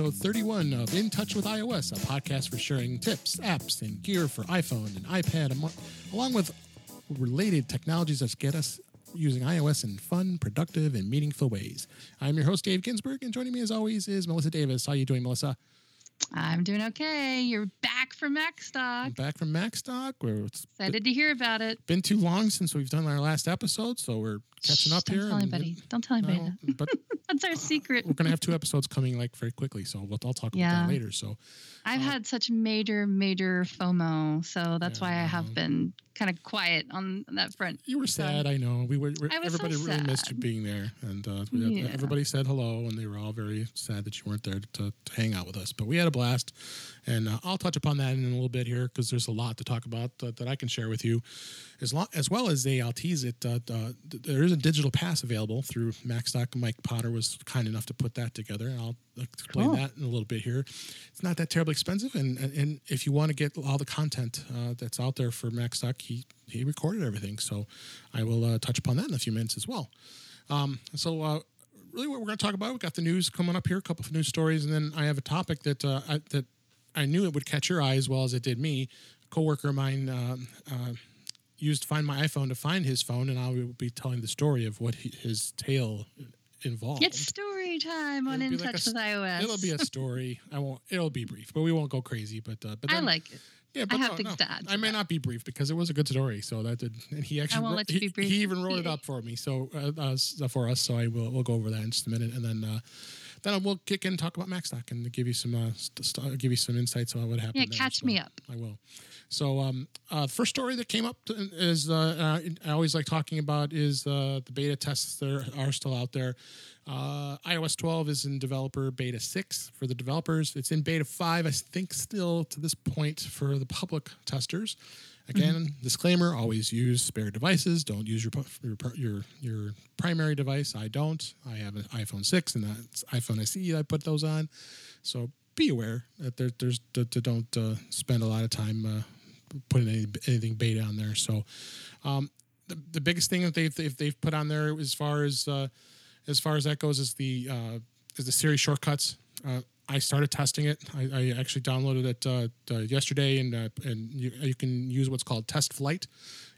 episode 31 of In Touch with iOS, a podcast for sharing tips, apps, and gear for iPhone and iPad, along with related technologies that get us using iOS in fun, productive, and meaningful ways. I'm your host, Dave Ginsburg, and joining me as always is Melissa Davis. How are you doing, Melissa? I'm doing okay. You're back from MacStock. I'm back from MacStock. We're excited to hear about it. Been too long since we've done our last episode, so we're catching Shh, up don't here. Tell anybody. Don't tell anybody. No. But that's our secret. We're gonna have two episodes coming like very quickly, so we'll, I'll talk yeah. about that later. So I've uh, had such major, major FOMO, so that's yeah, why I have been kind of quiet on that front. You were sad, I know. We were. everybody so really missed you being there, and uh, yeah. everybody said hello, and they were all very sad that you weren't there to, to hang out with us. But we had a blast, and uh, I'll touch upon that in a little bit here because there's a lot to talk about uh, that I can share with you, as long as well as they. I'll tease it. Uh, uh, there is a digital pass available through MacStock. Mike Potter was kind enough to put that together, and I'll explain cool. that in a little bit here. It's not that terribly expensive, and and, and if you want to get all the content uh, that's out there for MacStock, he he recorded everything. So I will uh, touch upon that in a few minutes as well. Um, so uh, really, what we're going to talk about, We've got the news coming up here, a couple of news stories, and then I have a topic that uh, I, that I knew it would catch your eye as well as it did me. A coworker of mine um, uh, used Find My iPhone to find his phone, and I will be telling the story of what he, his tale involved. It's story time on In like Touch a, with iOS. It'll be a story. I won't. It'll be brief, but we won't go crazy. But uh, but then, I like it. Yeah, but I have no, things no. to add. I may that. not be brief because it was a good story. So that did, and he actually I won't wrote, let you he, be brief. he even wrote it up for me. So uh, uh, for us, so I will we'll go over that in just a minute, and then uh, then we'll kick in and talk about MacStock and give you some uh, st- give you some insights on what happened. Yeah, there. catch so me up. I will. So um, uh, first story that came up is uh, I always like talking about is uh, the beta tests that are still out there. Uh, iOS 12 is in developer beta 6 for the developers. It's in beta 5, I think, still to this point for the public testers. Again, mm-hmm. disclaimer: always use spare devices. Don't use your, your your your primary device. I don't. I have an iPhone 6 and that's iPhone SE. I put those on, so be aware that there, there's to, to don't uh, spend a lot of time uh, putting any, anything beta on there. So, um, the, the biggest thing that they've, they've, they've put on there as far as uh, as far as that goes is the uh, is the Siri shortcuts. Uh, I started testing it. I, I actually downloaded it uh, yesterday, and uh, and you, you, can use what's called Test Flight,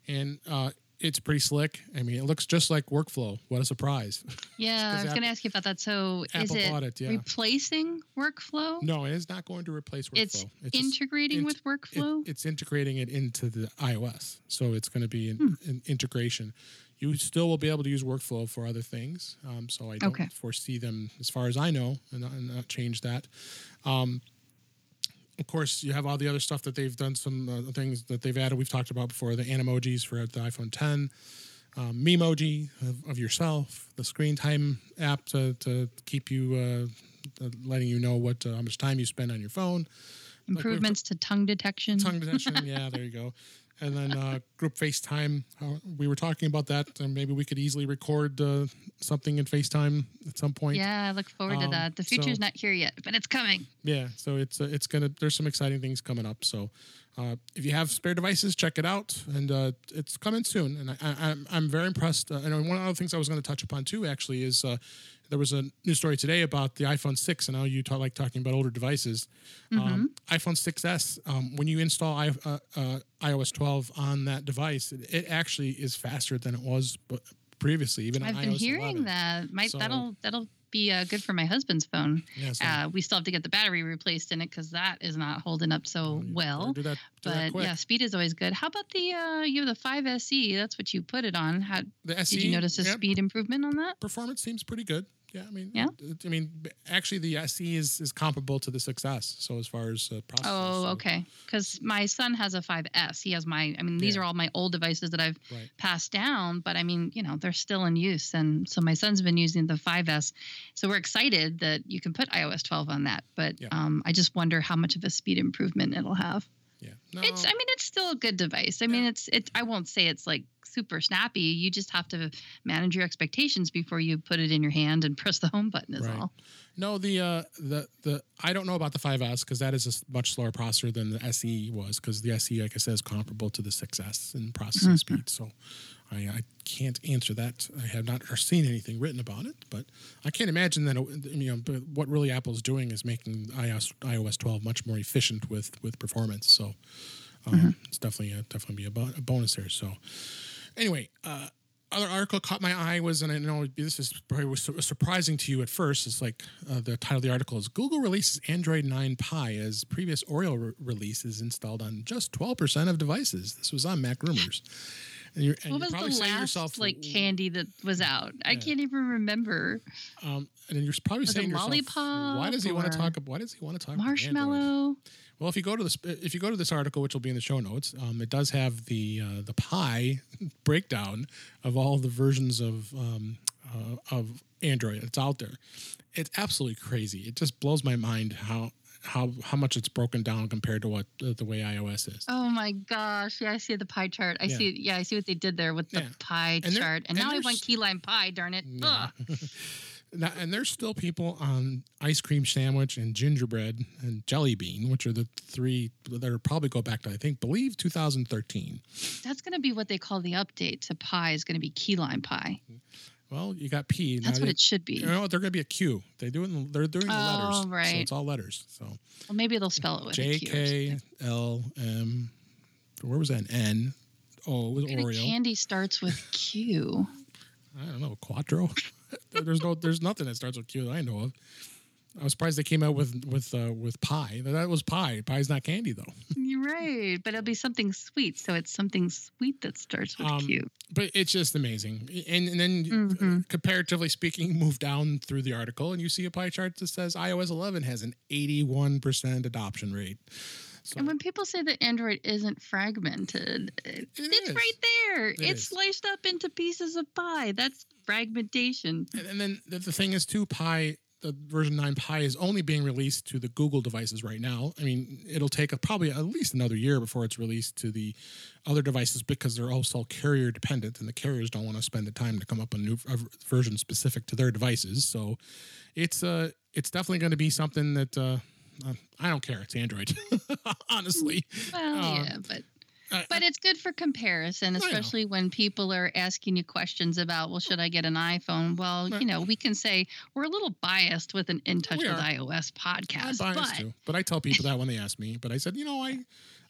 and uh, it's pretty slick. I mean, it looks just like workflow. What a surprise! Yeah, I was going to ask you about that. So, Apple is it, it yeah. replacing workflow? No, it is not going to replace workflow. It's, it's integrating with workflow. It, it's integrating it into the iOS, so it's going to be an, hmm. an, integration. You still will be able to use workflow for other things. Um, so I don't okay. foresee them, as far as I know, and not, and not change that. Um, of course, you have all the other stuff that they've done. Some uh, things that they've added. We've talked about before the animojis for the iPhone 10, um, Memoji of, of, yourself, the Screen Time app to, to keep you uh, letting you know what uh, how much time you spend on your phone. Improvements like to tongue detection. Tongue detection, yeah, there you go and then uh, group FaceTime. Uh, we were talking about that, and maybe we could easily record uh, something in FaceTime at some point. Yeah, I look forward um, to that. The future's so, not here yet, but it's coming. Yeah, so it's uh, it's gonna. There's some exciting things coming up. So uh, if you have spare devices, check it out, and uh, it's coming soon. And I, I, am I'm very impressed. and one of the things I was going to touch upon too, actually, is there was a news story today about the iPhone 6 and how you talk, like talking about older devices. Um, mm-hmm. Um, iPhone 6s, um, when you install I, uh, uh, iOS 12 on that device, it, it, actually is faster than it was previously. Even I've been iOS hearing 11. that. Might so, that'll that'll be uh, good for my husband's phone. Yeah, so uh, we still have to get the battery replaced in it because that is not holding up so well. Do that, do but yeah, speed is always good. How about the uh, you have the 5 SE? That's what you put it on. How the SE, did you notice a speed improvement on that? Performance seems pretty good. Yeah, I mean, yeah. I mean, actually, the SE is, is comparable to the 6S. So as far as uh, processors. Oh, okay. Because my son has a 5S. He has my. I mean, these yeah. are all my old devices that I've right. passed down, but I mean, you know, they're still in use, and so my son's been using the 5S. So we're excited that you can put iOS 12 on that, but yeah. um, I just wonder how much of a speed improvement it'll have. Yeah, no. it's. I mean, it's still a good device. I yeah. mean, it's. It. I won't say it's like super snappy. You just have to manage your expectations before you put it in your hand and press the home button. Is right. all. No, the uh, the the I don't know about the 5S because that is a much slower processor than the SE was because the SE, like I said, is comparable to the 6S in processing mm-hmm. speed. So I, I, can't answer that. I have not seen anything written about it, but I can't imagine that. You know, what really Apple's doing is making iOS iOS 12 much more efficient with with performance. So um, mm-hmm. it's definitely a, definitely be a, a bonus there. So anyway. Uh, other article caught my eye was, and I know this is probably was surprising to you at first. It's like uh, the title of the article is Google releases Android 9 Pie as previous Oreo re- release is installed on just 12% of devices. This was on Mac Rumors. And you're, and what was the last yourself, like candy that was out? Yeah. I can't even remember. Um, and you're probably was saying yourself, lollipop why does he want to talk? About why does he want to talk? About Marshmallow. Well, if you go to this, if you go to this article, which will be in the show notes, um, it does have the uh, the pie breakdown of all the versions of um, uh, of Android that's out there. It's absolutely crazy. It just blows my mind how how how much it's broken down compared to what uh, the way iOS is. Oh my gosh! Yeah, I see the pie chart. I yeah. see. Yeah, I see what they did there with the yeah. pie and chart. And, and now I want key lime pie. Darn it! Yeah. Now, and there's still people on ice cream sandwich and gingerbread and jelly bean, which are the three that are probably go back to I think believe 2013. That's going to be what they call the update to pie is going to be key lime pie. Well, you got P. That's what it should be. You know, they're going to be a Q. They do it. they're doing the oh, letters. right. So it's all letters. So. Well, maybe they'll spell it with J K L M. Where was that? N. Oh, it was Oreo. Candy starts with Q. I don't know. Quattro. there's no, there's nothing that starts with Q that I know of. I was surprised they came out with with uh, with pie. That was pie. Pie's not candy though. You're right, but it'll be something sweet. So it's something sweet that starts with um, Q. But it's just amazing. And, and then, mm-hmm. comparatively speaking, move down through the article, and you see a pie chart that says iOS 11 has an 81% adoption rate. So, and when people say that Android isn't fragmented, it it's is. right there. It it's is. sliced up into pieces of pie. That's fragmentation. And, and then the, the, thing is, too, Pie, the version 9 Pie is only being released to the Google devices right now. I mean, it'll take a, probably at least another year before it's released to the other devices because they're also carrier dependent and the carriers don't want to spend the time to come up with a new a version specific to their devices. So it's uh, it's definitely going to be something that. Uh, I don't care. It's Android, honestly. Well, um, yeah, but but it's good for comparison, especially when people are asking you questions about, well, should I get an iPhone? Well, you know, we can say we're a little biased with an In Touch with iOS podcast. I'm biased but... too, but I tell people that when they ask me. But I said, you know, I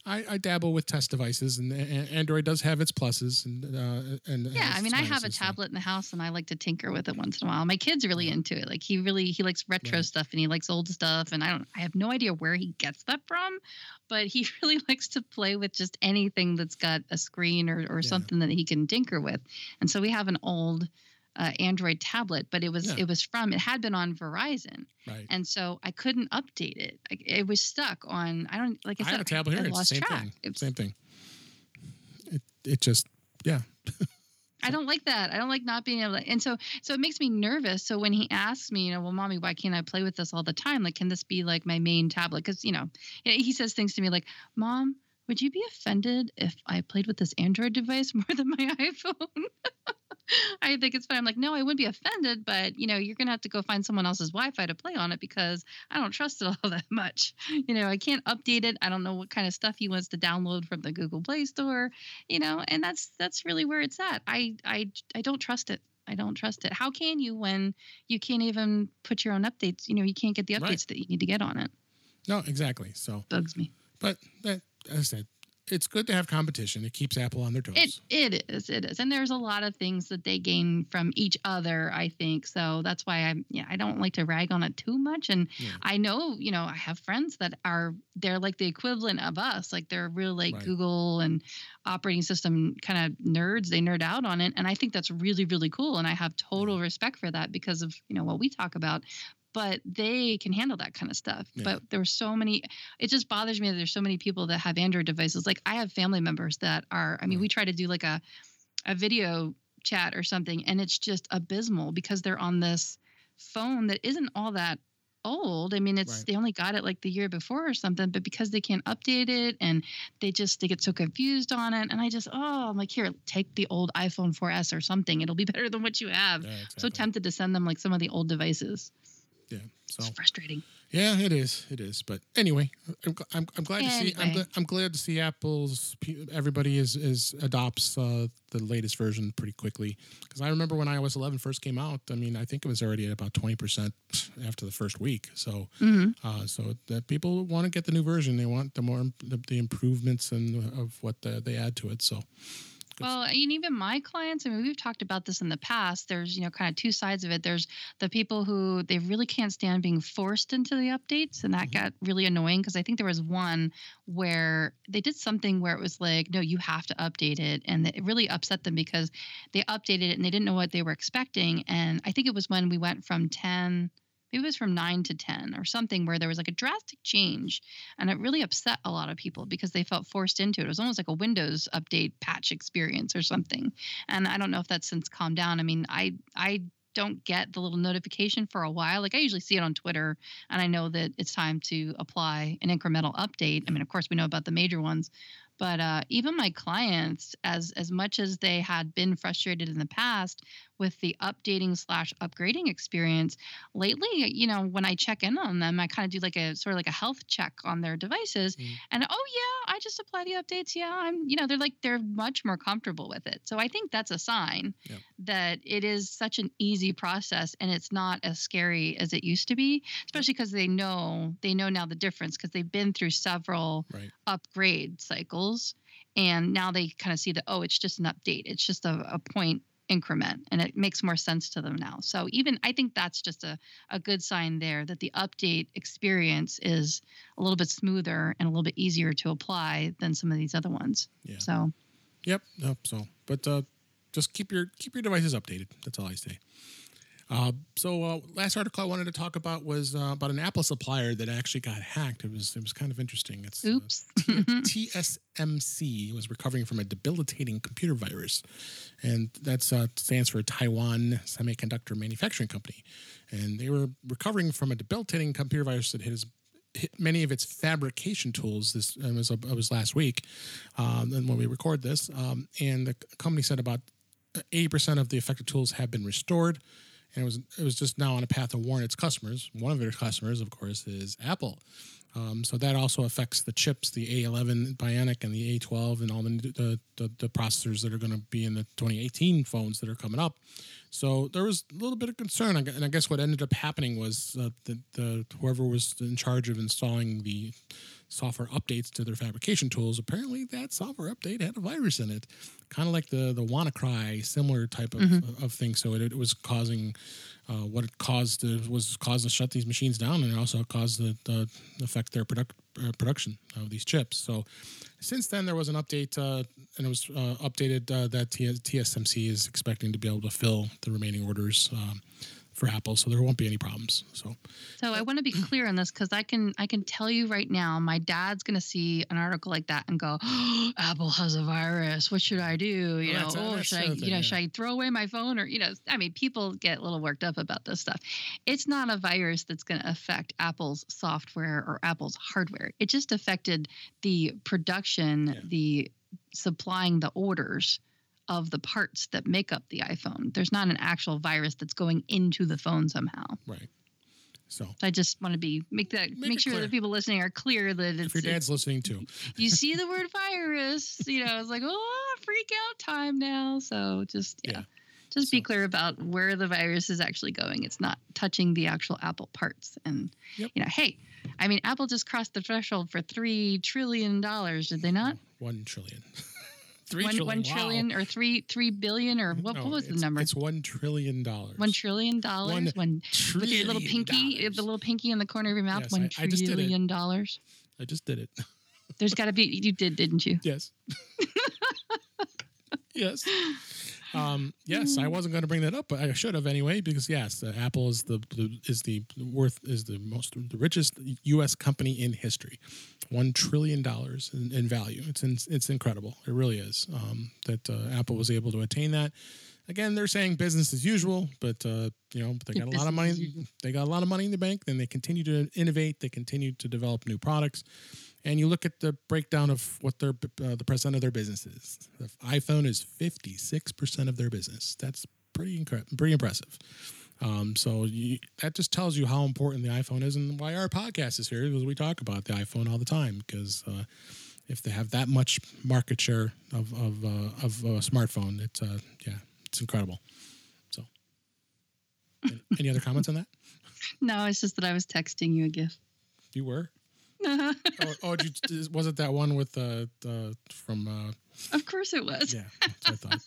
I, I, dabble with test devices, and, Android does have its pluses. And uh, and yeah, I mean, I have a tablet in the house, and I like to tinker with it once in a while. My kid's really into it. Like he really he likes retro right. stuff, and he likes old stuff. And I don't, I have no idea where he gets that from, but he really likes to play with just anything that's got a screen or or yeah. something that he can tinker with. And so we have an old uh, Android tablet, but it was yeah. it was from it had been on Verizon, right. and so I couldn't update it. Like, it was stuck on. I don't like I, I said. have a tablet here. I it's the same track. thing. It's, same thing. It it just yeah. I don't like that. I don't like not being able to. And so, so it makes me nervous. So when he asks me, you know, well, mommy, why can't I play with this all the time? Like, can this be like my main tablet? Because you know, he says things to me like, "Mom, would you be offended if I played with this Android device more than my iPhone?" I think it's fine. I'm like, no, I wouldn't be offended, but you know, you're gonna have to go find someone else's Wi-Fi to play on it because I don't trust it all that much. You know, I can't update it. I don't know what kind of stuff he wants to download from the Google Play Store. You know, and that's that's really where it's at. I I I don't trust it. I don't trust it. How can you when you can't even put your own updates? You know, you can't get the updates right. that you need to get on it. No, exactly. So bugs me. But that, as I said, it's good to have competition. It keeps Apple on their toes. It it is, it is, and there's a lot of things that they gain from each other. I think so. That's why I'm yeah. I don't like to rag on it too much. And yeah. I know you know I have friends that are they're like the equivalent of us. Like they're real like right. Google and operating system kind of nerds. They nerd out on it, and I think that's really really cool. And I have total respect for that because of you know what we talk about but they can handle that kind of stuff. Yeah. But there were so many, it just bothers me that there's so many people that have Android devices. Like I have family members that are, I mean, we try to do like a, a video chat or something, and it's just abysmal because they're on this phone that isn't all that old. I mean, it's right. they only got it like the year before or something, but because they can't update it and they just they get so confused on it, and I just oh, I'm like here, take the old iPhone 4S or something. It'll be better than what you have. Yeah, exactly. So tempted to send them like some of the old devices. Yeah, so it's frustrating. Yeah, it is. It is. But anyway, I'm, I'm, I'm glad anyway. to see. I'm, I'm glad to see Apple's everybody is is adopts uh, the latest version pretty quickly. Because I remember when iOS 11 first came out. I mean, I think it was already at about 20 percent after the first week. So, mm-hmm. uh, so that people want to get the new version. They want the more the, the improvements and of what the, they add to it. So. Well, and even my clients, I mean, we've talked about this in the past. There's, you know, kind of two sides of it. There's the people who they really can't stand being forced into the updates, and that mm-hmm. got really annoying because I think there was one where they did something where it was like, no, you have to update it, and it really upset them because they updated it and they didn't know what they were expecting. And I think it was when we went from 10 it was from 9 to 10 or something where there was like a drastic change and it really upset a lot of people because they felt forced into it it was almost like a windows update patch experience or something and i don't know if that's since calmed down i mean i i don't get the little notification for a while. Like I usually see it on Twitter and I know that it's time to apply an incremental update. I mean, of course, we know about the major ones, but uh, even my clients, as as much as they had been frustrated in the past with the updating slash upgrading experience lately you know when i check in on them i kind of do like a sort of like a health check on their devices mm. and oh yeah i just apply the updates yeah i'm you know they're like they're much more comfortable with it so i think that's a sign yeah. that it is such an easy process and it's not as scary as it used to be especially because they know they know now the difference because they've been through several right. upgrade cycles and now they kind of see that oh it's just an update it's just a, a point increment and it makes more sense to them now. So even I think that's just a, a good sign there that the update experience is a little bit smoother and a little bit easier to apply than some of these other ones. Yeah. So Yep. Yep. So but uh just keep your keep your devices updated. That's all I say. Uh, so uh, last article I wanted to talk about was uh, about an Apple supplier that actually got hacked. It was it was kind of interesting. It's uh, Oops. TSMC was recovering from a debilitating computer virus, and that uh, stands for Taiwan Semiconductor Manufacturing Company, and they were recovering from a debilitating computer virus that hit hit many of its fabrication tools. This it was, it was last week, um, and when we record this, um, and the company said about eighty percent of the affected tools have been restored and it was it was just now on a path to warn its customers. One of their customers, of course, is Apple. Um, so that also affects the chips, the A11 Bionic and the A12, and all the the, the, processors that are going to be in the 2018 phones that are coming up. So there was a little bit of concern, and I guess what ended up happening was uh, the whoever was in charge of installing the software updates to their fabrication tools. Apparently, that software update had a virus in it, kind of like the the WannaCry, similar type of, mm-hmm. of thing. So it, it was causing uh, what it caused to, was caused to shut these machines down, and it also caused the, the affect their product uh, production of these chips. So since then, there was an update, uh, and it was uh, updated uh, that TSMC is expecting to be able to fill the remaining orders. Um, for Apple, so there won't be any problems. So, so I want to be clear on this because I can I can tell you right now, my dad's going to see an article like that and go, oh, "Apple has a virus. What should I do? You oh, know, oh, should I, you know, yeah. should I throw away my phone or you know, I mean, people get a little worked up about this stuff. It's not a virus that's going to affect Apple's software or Apple's hardware. It just affected the production, yeah. the supplying the orders of the parts that make up the iPhone. There's not an actual virus that's going into the phone somehow. Right. So, so I just want to be make that make, make sure clear. that people listening are clear that if your dad's listening too. You see the word virus, you know, it's like oh freak out time now. So just yeah. yeah. Just so. be clear about where the virus is actually going. It's not touching the actual Apple parts. And yep. you know, hey, I mean, Apple just crossed the threshold for three trillion dollars, did they not? One trillion. Three one, trillion, one trillion wow. or three three billion or what, no, what was the number? It's one trillion dollars. One trillion dollars. One, one with your little pinky, dollars. the little pinky in the corner of your mouth. Yes, one I, trillion I dollars. I just did it. There's got to be. You did, didn't you? Yes. yes. Um, yes, I wasn't going to bring that up, but I should have anyway because yes, uh, Apple is the, the, is the worth is the most the richest U.S. company in history, one trillion dollars in, in, value. It's in, it's incredible. It really is um, that uh, Apple was able to attain that. again, they're saying business as usual, but uh, you know they got a lot of money. They got a lot of money in the bank. Then they continue to innovate. They continue to develop new products. And you look at the breakdown of what their uh, the percent of their business is. The iPhone is fifty six percent of their business. That's pretty incredible, pretty impressive. Um, so you, that just tells you how important the iPhone is and why our podcast is here because we talk about the iPhone all the time because uh, if they have that much market share of of, uh, of a smartphone, it's uh, yeah, it's incredible. So, any other comments on that? No, it's just that I was texting you a gift. You were. Oh, oh you, was it that one with uh, the from? Uh, of course it was. Yeah, I thought.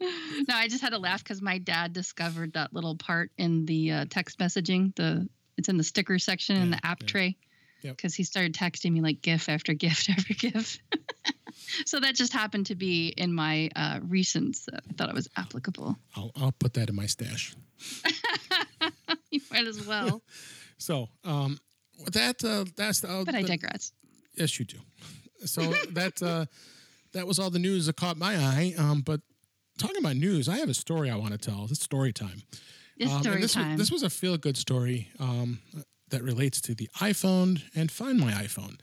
no, I just had to laugh because my dad discovered that little part in the uh, text messaging. The it's in the sticker section yeah, in the app yeah. tray because yep. he started texting me like GIF after GIF after GIF. so that just happened to be in my uh, recents. I thought it was applicable. I'll, I'll put that in my stash. you might as well. so um, that uh, that's the. uh, but I digress. yes, you do. So that uh, that was all the news that caught my eye. Um, but talking about news, I have a story I want to tell. It's story time. It's um, story this time. Was, this was a feel good story um, that relates to the iPhone and Find My iPhone.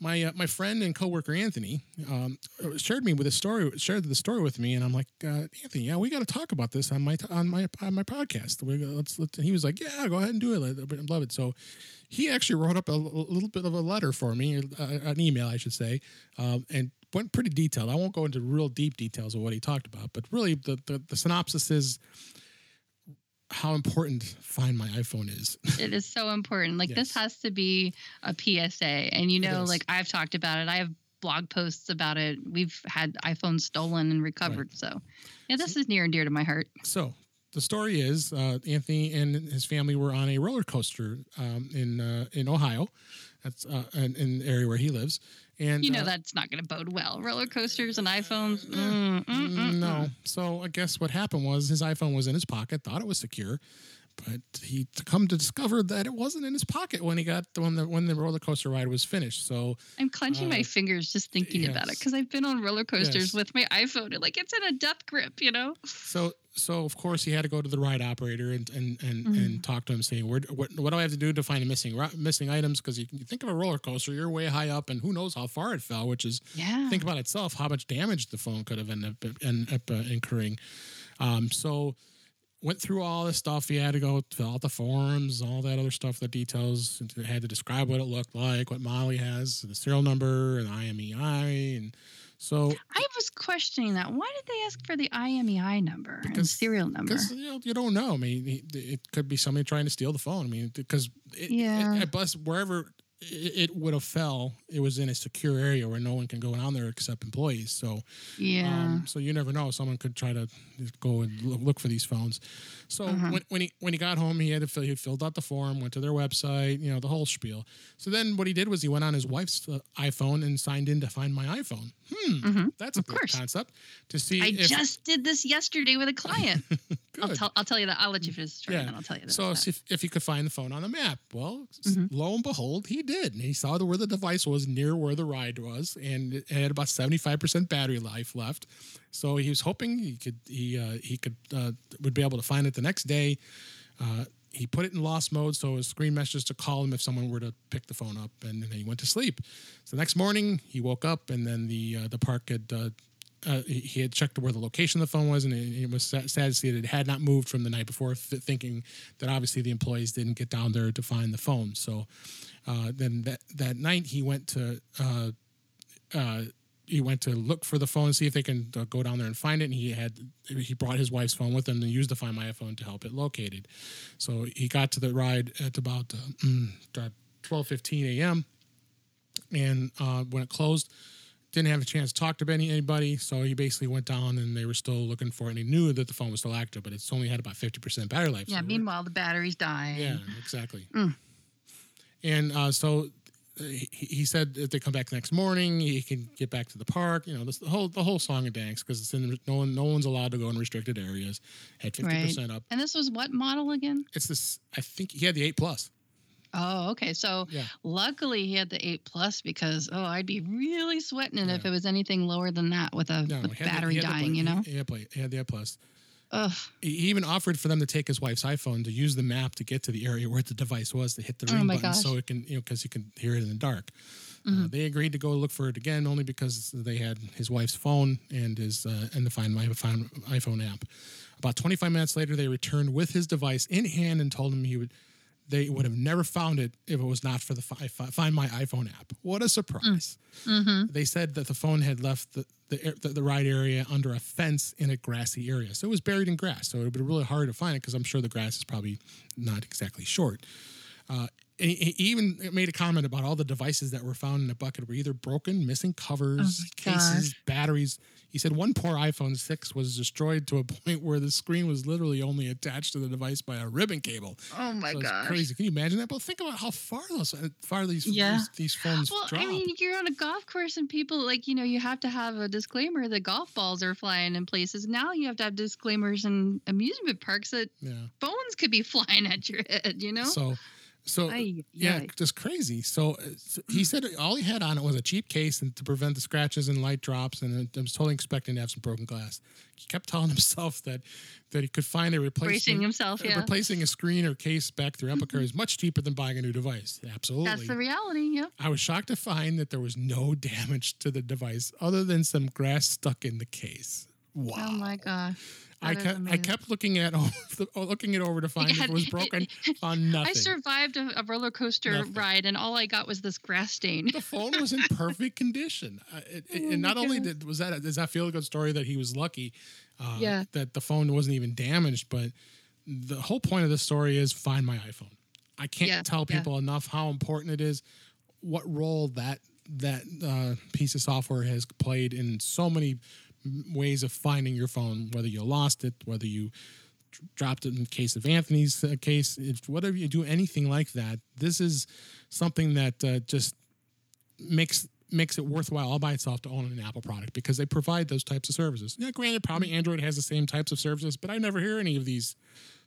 My uh, my friend and coworker Anthony um, shared me with a story, shared the story with me, and I'm like, uh, Anthony, yeah, we got to talk about this on my on my on my podcast. We, let's, let's, he was like, yeah, go ahead and do it. I love it. So he actually wrote up a, a little bit of a letter for me, uh, an email, I should say, um, and went pretty detailed. I won't go into real deep details of what he talked about, but really the, the, the synopsis is how important Find My iPhone is. it is so important. Like yes. this has to be a PSA. And you know, like I've talked about it. I have blog posts about it. We've had iPhones stolen and recovered. Right. So yeah, this so, is near and dear to my heart. So the story is uh, Anthony and his family were on a roller coaster um, in uh, in Ohio. That's uh, in, in, the area where he lives. And you know uh, that's not going to bode well. Roller coasters and iPhones. Mm, mm, mm, no. Mm. So I guess what happened was his iPhone was in his pocket, thought it was secure, but he come to discover that it wasn't in his pocket when he got when the when the roller coaster ride was finished. So I'm clenching uh, my fingers just thinking yes. about it because I've been on roller coasters yes. with my iPhone and like it's in a death grip, you know. So so of course he had to go to the ride operator and and and, mm-hmm. and talk to him, saying, "Where what, what do I have to do to find the missing missing items?" Because you, you think of a roller coaster, you're way high up, and who knows how far it fell. Which is yeah. think about itself, how much damage the phone could have ended up, up uh, incurring. Um, so went through all this stuff. He had to go fill out the forms, all that other stuff, the details. And had to describe what it looked like, what model he has, the serial number, and IMEI, and so I was questioning that. Why did they ask for the IMEI number and serial number? Because you, know, you don't know. I mean, it could be somebody trying to steal the phone. I mean, because it, yeah, it, bus wherever it, would have fell. It was in a secure area where no one can go down there except employees. So yeah, um, so you never know. Someone could try to go and look for these phones. So uh-huh. when, when he when he got home, he had to fill he filled out the form, went to their website, you know, the whole spiel. So then what he did was he went on his wife's uh, iPhone and signed in to find my iPhone. Hmm, mm-hmm. that's a of course. concept to see. I if, just did this yesterday with a client. I'll tell I'll tell you that. I'll let you finish the story, yeah. and I'll tell you that. So if, if he could find the phone on the map, well, mm-hmm. lo and behold, he did. And he saw where the device was near where the ride was, and it had about seventy five percent battery life left. So he was hoping he could he uh, he could uh, would be able to find it the next day. Uh, he put it in lost mode, so his screen messages to call him if someone were to pick the phone up, and then he went to sleep. So the next morning, he woke up, and then the uh, the park had uh, uh, he had checked where the location of the phone was, and it, was sad to see that it had not moved from the night before, thinking that obviously the employees didn't get down there to find the phone. So then that that night, he went to uh, he went to look for the phone, see if they can uh, go down there and find it. And he had he brought his wife's phone with him and used the Find My iPhone to help it located. So he got to the ride at about uh, mm, twelve fifteen a.m. And uh, when it closed, didn't have a chance to talk to anybody. So he basically went down and they were still looking for it. And he knew that the phone was still active, but it's only had about fifty percent battery life. Yeah. So meanwhile, the battery's dying. Yeah. Exactly. Mm. And uh, so he, he said if they come back the next morning, he can get back to the park. You know, this, the whole the whole song and dance because it's in no one no one's allowed to go in restricted areas. Had fifty percent up. And this was what model again? It's this. I think he had the eight plus. Oh, okay. So yeah. luckily he had the eight plus because oh, I'd be really sweating yeah. if it was anything lower than that with a no, with battery the, dying. The, you know. He, he, he had the eight plus. Ugh. He even offered for them to take his wife's iPhone to use the map to get to the area where the device was to hit the ring oh button gosh. so it can you know because you can hear it in the dark. Uh, mm-hmm. Uh, they agreed to go look for it again only because they had his wife's phone and his uh, and the Find My Find iPhone app. About 25 minutes later, they returned with his device in hand and told him he would they would have never found it if it was not for the Find My iPhone app. What a surprise! Mm-hmm. They said that the phone had left the, the, the ride area under a fence in a grassy area, so it was buried in grass. So it would be really hard to find it because I'm sure the grass is probably not exactly short. Uh, he even made a comment about all the devices that were found in the bucket were either broken, missing covers, oh cases, batteries. He said one poor iPhone 6 was destroyed to a point where the screen was literally only attached to the device by a ribbon cable. Oh my so gosh. crazy. Can you imagine that? But think about how far those uh, far these yeah. these, these phones well, drop. I mean, you're on a golf course and people like, you know, you have to have a disclaimer that golf balls are flying in places. Now you have to have disclaimers in amusement parks that yeah. phones could be flying at your head, you know? So so Aye, yeah, aye. just crazy. So, uh, so, he said all he had on it was a cheap case and to prevent the scratches and light drops, and I was totally expecting to have some broken glass. He kept telling himself that that he could find a replacement, himself, yeah. replacing a screen or case back through mm-hmm. is much cheaper than buying a new device. Absolutely, that's the reality. Yeah. I was shocked to find that there was no damage to the device other than some grass stuck in the case. Wow. Oh my gosh. I kept I kept looking at looking it over to find if it was broken on nothing. I survived a, a roller coaster nothing. ride, and all I got was this grass stain. The phone was in perfect condition, uh, it, oh and not only did was that does that feel a good story that he was lucky, uh, yeah. that the phone wasn't even damaged, but the whole point of this story is find my iPhone. I can't yeah, tell people yeah. enough how important it is, what role that that uh, piece of software has played in so many ways of finding your phone, whether you lost it, whether you dropped it in the case of Anthony's uh, case, if, whatever you do, anything like that. This is something that uh, just makes makes it worthwhile all by itself to own an Apple product because they provide those types of services. Yeah, granted, probably Android has the same types of services, but I never hear any of these.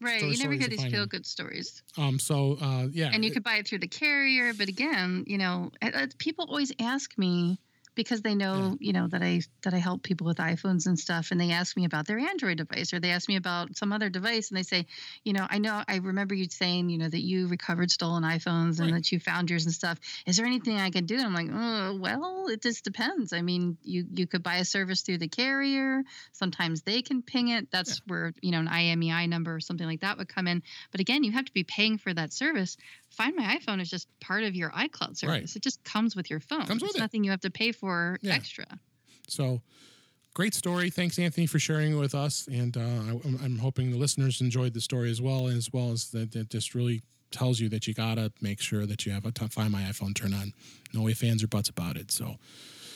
Right, you never hear these feel good stories. Um. So, uh, yeah, and you it, could buy it through the carrier, but again, you know, people always ask me because they know yeah. you know that I that I help people with iPhones and stuff and they ask me about their Android device or they ask me about some other device and they say you know I know I remember you saying you know that you recovered stolen iPhones right. and that you found yours and stuff is there anything I can do and I'm like oh, well it just depends I mean you you could buy a service through the carrier sometimes they can ping it that's yeah. where you know an IMEI number or something like that would come in but again you have to be paying for that service Find My iPhone is just part of your iCloud service. Right. It just comes with your phone. Comes with it's it. nothing you have to pay for yeah. extra. So great story. Thanks, Anthony, for sharing it with us. And uh, I, am hoping the listeners enjoyed the story as well, as well as that it just really tells you that you gotta make sure that you have a Find My iPhone turn on. No way fans or buts about it. So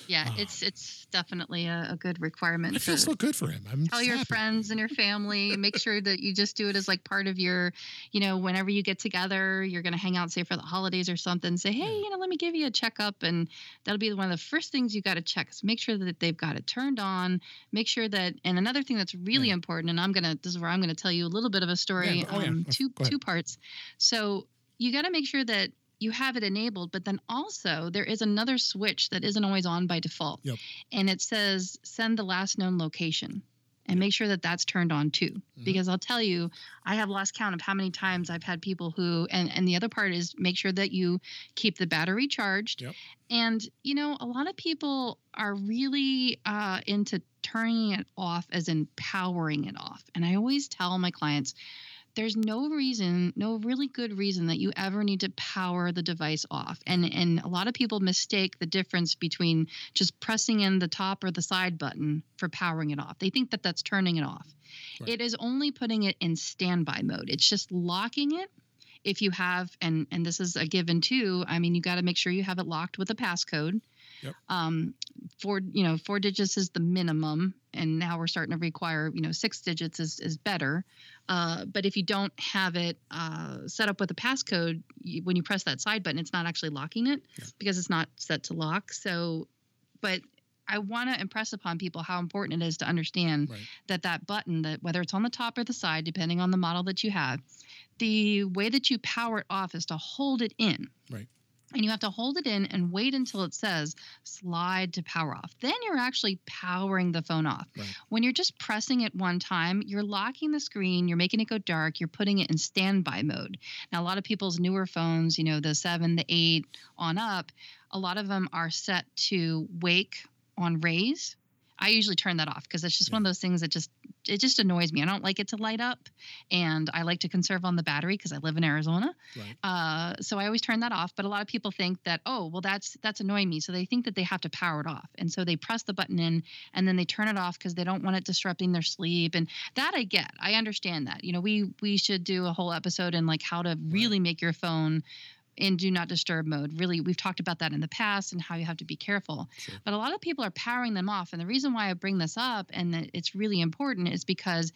yeah, uh, it's it's definitely a, a, good requirement. I feel so good for him. I'm tell your happy. friends and your family. make sure that you just do it as like part of your, you know, whenever you get together, you're going to hang out, say for the holidays or something. Say, hey, you know, let me give you a checkup, and that'll be one of the first things you got to check. Is make sure that they've got it turned on. Make sure that, and another thing that's really yeah. important, and I'm gonna, this is where I'm going to tell you a little bit of a story. Yeah, oh, um, yeah. two two parts. So you got to make sure that you have it enabled, but then also there is another switch that isn't always on by default. Yep. And it says send the last known location and make sure that that's turned on too mm-hmm. because i'll tell you i have lost count of how many times i've had people who and and the other part is make sure that you keep the battery charged yep. and you know a lot of people are really uh, into turning it off as in powering it off and i always tell my clients there's no reason, no really good reason that you ever need to power the device off. And and a lot of people mistake the difference between just pressing in the top or the side button for powering it off. They think that that's turning it off. Right. It is only putting it in standby mode. It's just locking it if you have and and this is a given too i mean you got to make sure you have it locked with a passcode Yep. Um, four, you know, four digits is the minimum, and now we're starting to require, you know, six digits is is better. Uh, but if you don't have it uh, set up with a passcode, you, when you press that side button, it's not actually locking it yeah. because it's not set to lock. So, but I want to impress upon people how important it is to understand right. that that button that whether it's on the top or the side depending on the model that you have the way that you power it off is to hold it in right and you have to hold it in and wait until it says slide to power off. Then you're actually powering the phone off. Right. When you're just pressing it one time, you're locking the screen, you're making it go dark, you're putting it in standby mode. Now, a lot of people's newer phones, you know, the 7, the 8 on up, a lot of them are set to wake on raise I usually turn that off because it's just yeah. one of those things that just it just annoys me. I don't like it to light up, and I like to conserve on the battery because I live in Arizona. Right. Uh, so I always turn that off. But a lot of people think that oh well that's that's annoying me, so they think that they have to power it off, and so they press the button in and then they turn it off because they don't want it disrupting their sleep. And that I get, I understand that. You know, we we should do a whole episode in like how to really make your phone in do not disturb mode. Really, we've talked about that in the past and how you have to be careful. Sure. But a lot of people are powering them off. And the reason why I bring this up and that it's really important is because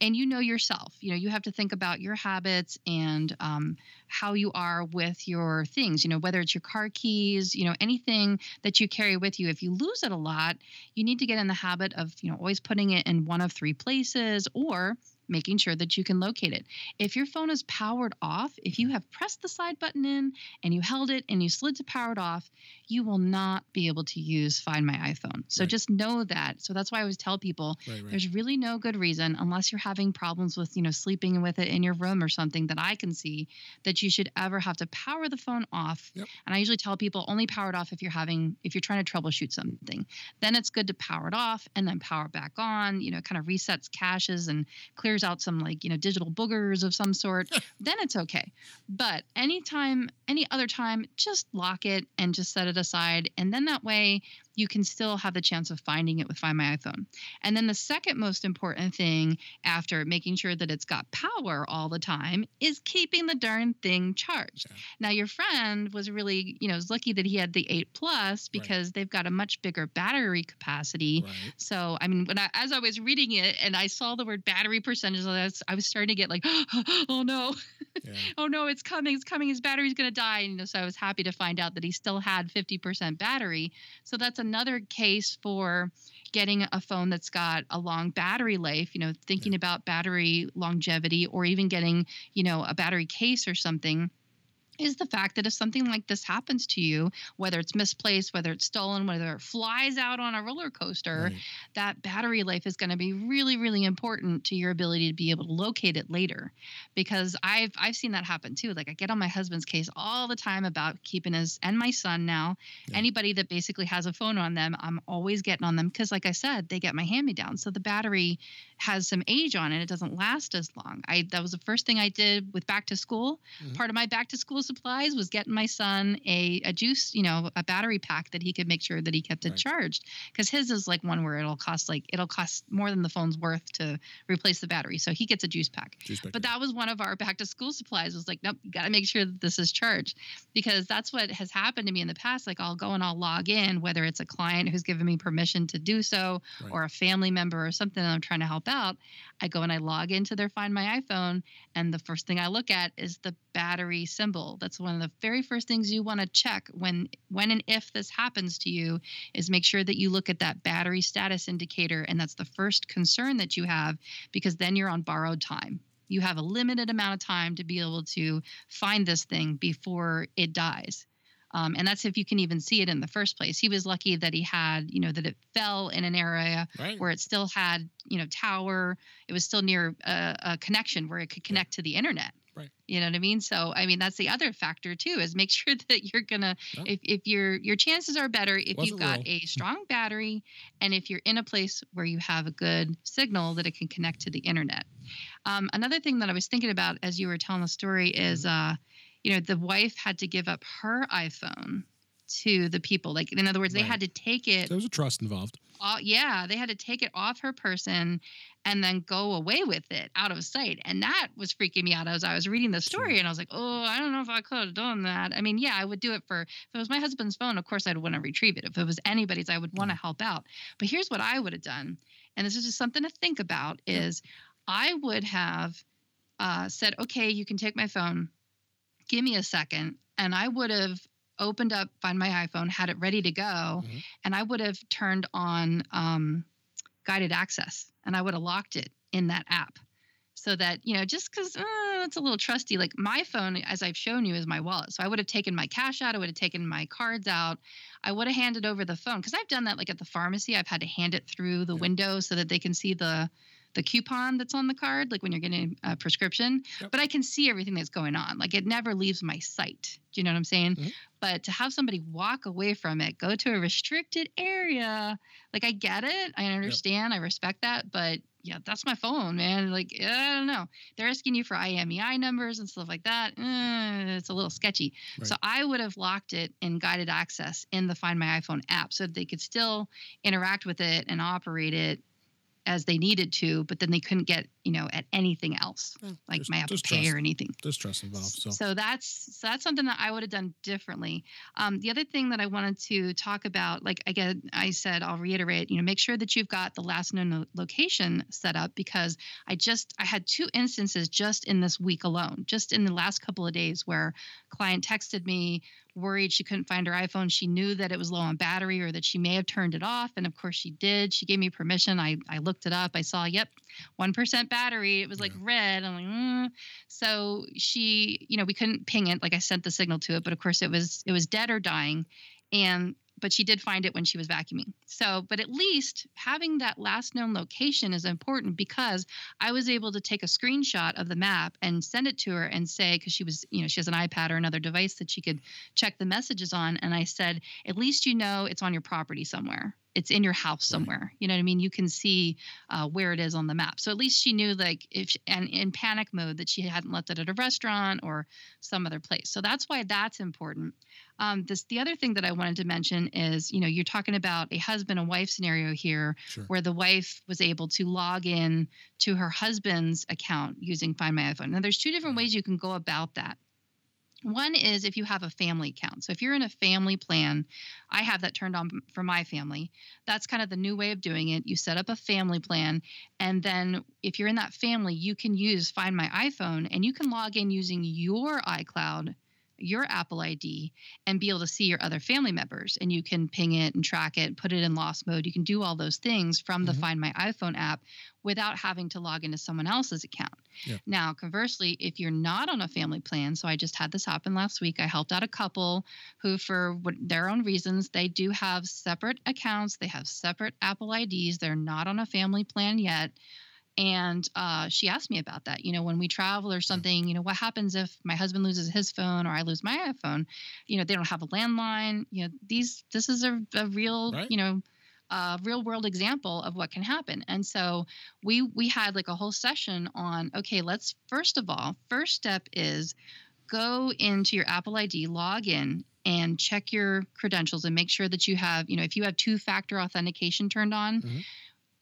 and you know yourself you know you have to think about your habits and um, how you are with your things you know whether it's your car keys you know anything that you carry with you if you lose it a lot you need to get in the habit of you know always putting it in one of three places or making sure that you can locate it. If your phone is powered off, if you mm-hmm. have pressed the side button in and you held it and you slid to powered off, you will not be able to use Find My iPhone. So right. just know that. So that's why I always tell people right, right. there's really no good reason, unless you're having problems with, you know, sleeping with it in your room or something that I can see, that you should ever have to power the phone off. Yep. And I usually tell people only power it off if you're having, if you're trying to troubleshoot something. Then it's good to power it off and then power back on. You know, kind of resets caches and clears out some like, you know, digital boogers of some sort. then it's okay. But anytime, any other time, just lock it and just set it it aside. And then that way you can still have the chance of finding it with Find My iPhone. And then the second most important thing after making sure that it's got power all the time is keeping the darn thing charged. Yeah. Now your friend was really, you know, was lucky that he had the 8 Plus because right. they've got a much bigger battery capacity. Right. So, I mean, when I, as I was reading it and I saw the word battery percentage, I was starting to get like, oh no, yeah. oh no, it's coming, it's coming, his battery's going to die. And, you know, so I was happy to find out that he still had 50% battery. So that's another case for getting a phone that's got a long battery life, you know, thinking yeah. about battery longevity or even getting, you know, a battery case or something is the fact that if something like this happens to you, whether it's misplaced, whether it's stolen, whether it flies out on a roller coaster, right. that battery life is going to be really, really important to your ability to be able to locate it later. Because I've I've seen that happen too. Like I get on my husband's case all the time about keeping his and my son now. Yeah. Anybody that basically has a phone on them, I'm always getting on them because, like I said, they get my hand me down. So the battery has some age on it. It doesn't last as long. I that was the first thing I did with back to school. Mm-hmm. Part of my back to school supplies was getting my son a, a juice, you know, a battery pack that he could make sure that he kept it right. charged. Because his is like one where it'll cost like it'll cost more than the phone's worth to replace the battery. So he gets a juice pack. Juice pack but that was one of our back to school supplies. Was like, nope, you got to make sure that this is charged because that's what has happened to me in the past. Like I'll go and I'll log in, whether it's a client who's given me permission to do so right. or a family member or something that I'm trying to help out. I go and I log into their Find My iPhone, and the first thing I look at is the battery symbol. That's one of the very first things you want to check when when and if this happens to you is make sure that you look at that battery status indicator, and that's the first concern that you have because then you're on borrowed time. You have a limited amount of time to be able to find this thing before it dies. Um, and that's if you can even see it in the first place. He was lucky that he had, you know, that it fell in an area right. where it still had, you know, tower. It was still near a, a connection where it could connect yeah. to the internet. Right. You know what I mean? So I mean that's the other factor too is make sure that you're gonna if, if your your chances are better if Wasn't you've got real. a strong battery and if you're in a place where you have a good signal that it can connect to the internet. Um, another thing that I was thinking about as you were telling the story is mm-hmm. uh, you know, the wife had to give up her iPhone to the people. Like, in other words, right. they had to take it. There was a trust involved. Uh, yeah, they had to take it off her person and then go away with it out of sight. And that was freaking me out as I was reading the story. And I was like, oh, I don't know if I could have done that. I mean, yeah, I would do it for, if it was my husband's phone, of course I'd want to retrieve it. If it was anybody's, I would want to help out. But here's what I would have done. And this is just something to think about is I would have uh, said, okay, you can take my phone give me a second and i would have opened up Find My iPhone, had it ready to go, mm-hmm. and I would have turned on um, guided access and I would have locked it in that app. So that you know just because uh, it's a little trusty like my phone as i've shown you is my wallet. So i would have taken my cash out i would have taken my cards out i would have handed over the phone because i've done that like at the pharmacy i've had to hand it through the window so that they can see the the coupon that's on the card, like when you're getting a prescription, yep. but I can see everything that's going on. Like it never leaves my sight. Do you know what I'm saying? Mm-hmm. But to have somebody walk away from it, go to a restricted area, like I get it. I understand. Yep. I respect that. But yeah, that's my phone, man. Like, I don't know. They're asking you for IMEI numbers and stuff like that. Eh, it's a little sketchy. Right. So I would have locked it in guided access in the Find My iPhone app so that they could still interact with it and operate it as they needed to, but then they couldn't get, you know, at anything else, yeah, like my Apple Pay trust, or anything. There's trust involved. So. so that's so that's something that I would have done differently. Um, the other thing that I wanted to talk about, like again, I said, I'll reiterate, you know, make sure that you've got the last known location set up because I just I had two instances just in this week alone, just in the last couple of days where client texted me worried she couldn't find her iPhone. She knew that it was low on battery or that she may have turned it off. And of course she did. She gave me permission. I, I looked it up. I saw, yep, 1% battery. It was like yeah. red. I'm like, mm. so she, you know, we couldn't ping it. Like I sent the signal to it, but of course it was, it was dead or dying. And but she did find it when she was vacuuming. So, but at least having that last known location is important because I was able to take a screenshot of the map and send it to her and say, because she was, you know, she has an iPad or another device that she could check the messages on. And I said, at least you know it's on your property somewhere it's in your house somewhere. You know what I mean? You can see uh, where it is on the map. So at least she knew, like, if she, and in panic mode, that she hadn't left it at a restaurant or some other place. So that's why that's important. Um, this the other thing that I wanted to mention is, you know, you're talking about a husband and wife scenario here, sure. where the wife was able to log in to her husband's account using Find My iPhone. Now, there's two different ways you can go about that. One is if you have a family account. So if you're in a family plan, I have that turned on for my family. That's kind of the new way of doing it. You set up a family plan, and then if you're in that family, you can use Find My iPhone and you can log in using your iCloud your Apple ID and be able to see your other family members. And you can ping it and track it, put it in lost mode. You can do all those things from the mm-hmm. Find My iPhone app without having to log into someone else's account. Yeah. Now, conversely, if you're not on a family plan, so I just had this happen last week. I helped out a couple who, for their own reasons, they do have separate accounts, they have separate Apple IDs, they're not on a family plan yet and uh, she asked me about that you know when we travel or something you know what happens if my husband loses his phone or i lose my iphone? You know they don't have a landline you know these this is a, a real right. you know uh, real world example of what can happen. And so we we had like a whole session on okay let's first of all first step is go into your apple id log in and check your credentials and make sure that you have you know if you have two factor authentication turned on mm-hmm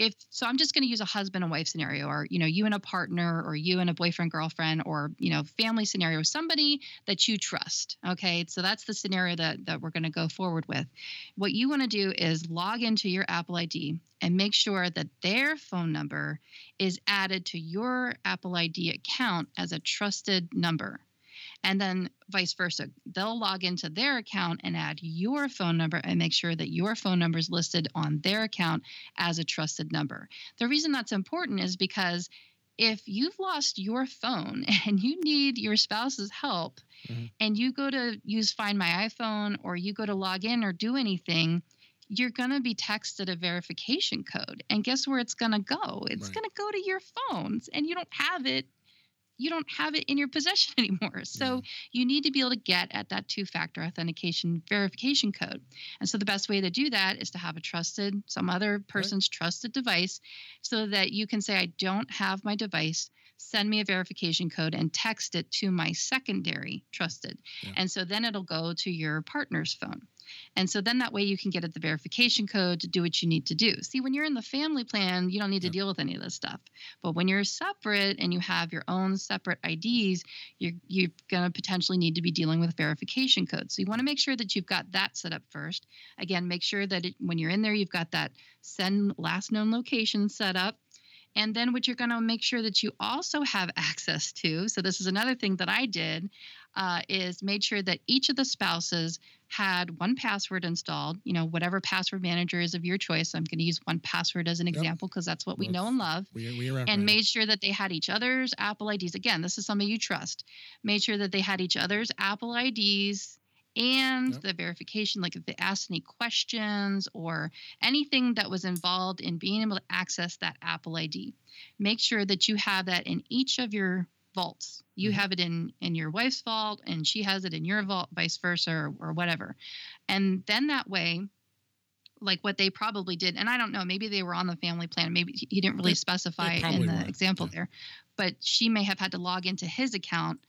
if so i'm just going to use a husband and wife scenario or you know you and a partner or you and a boyfriend girlfriend or you know family scenario somebody that you trust okay? So that's the scenario that that we're going to go forward with. What you want to do is log into your apple id and make sure that their phone number is added to your apple id account as a trusted number and then vice versa. They'll log into their account and add your phone number and make sure that your phone number is listed on their account as a trusted number. The reason that's important is because if you've lost your phone and you need your spouse's help mm-hmm. and you go to use Find My iPhone or you go to log in or do anything, you're going to be texted a verification code. And guess where it's going to go? It's right. going to go to your phones and you don't have it you don't have it in your possession anymore. So you need to be able to get at that two factor authentication verification code. And so the best way to do that is to have a trusted, some other person's right. trusted device so that you can say, I don't have my device. Send me a verification code and text it to my secondary trusted. Yeah. And so then it'll go to your partner's phone. And so then that way you can get at the verification code to do what you need to do. See, when you're in the family plan, you don't need to deal with any of this stuff. But when you're separate and you have your own separate IDs, you're, you're going to potentially need to be dealing with verification codes. So you want to make sure that you've got that set up first. Again, make sure that it, when you're in there, you've got that send last known location set up. And then what you're going to make sure that you also have access to. So this is another thing that I did. uh, is made sure that each of the spouses had 1Password installed, you know, whatever password manager is of your choice. I'm going to use 1Password as an yep. example because that's what we know and love. We, we and made sure that they had each other's Apple IDs. Again, this is somebody you trust. Made sure that they had each other's Apple IDs and yep. the verification, like if they asked any questions or anything that was involved in being able to access that Apple ID. Make sure that you have that in each of your vaults. You mm-hmm. have it in in your wife's vault, and she has it in your vault, vice versa, or, or whatever. And then that way, like what they probably did, and I don't know, maybe they were on the family plan. Maybe he didn't really they, specify they in the were. example yeah. there, but she may have had to log into his account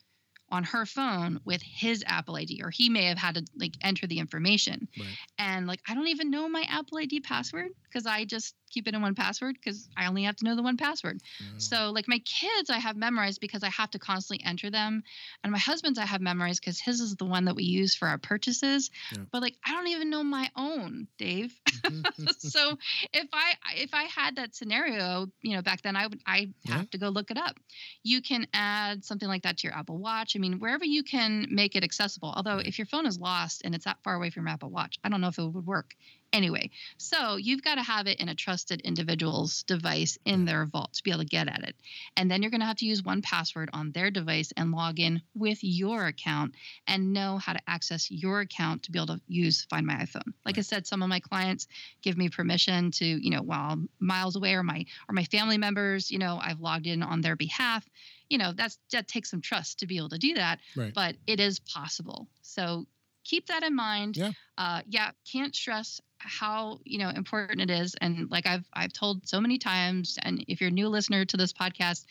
on her phone with his Apple ID, or he may have had to like enter the information. Right. And like, I don't even know my Apple ID password because I just keep it in 1Password because I only have to know the 1Password. So like my kids, I have memorized because I have to constantly enter them, and my husband's I have memorized because his is the one that we use for our purchases. Yeah. But like, I don't even know my own, Dave. Mm-hmm. so if I if I had that scenario, you know, back then I would I have yeah. to go look it up. You can add something like that to your Apple Watch. I mean, wherever you can make it accessible. Although if your phone is lost and it's that far away from your Apple Watch, I don't know if it would work Anyway, so you've got to have it in a trusted individual's device in their vault to be able to get at it. And then you're going to have to use 1Password on their device and log in with your account and know how to access your account to be able to use Find My iPhone. Like I said, some of my clients give me permission to, you know, while I'm miles away or my or my family members, you know, I've logged in on their behalf you know that's that takes some trust to be able to do that right. but it is possible so keep that in mind yeah uh, yeah can't stress how you know important it is. And like i've i've told so many times and if you're a new listener to this podcast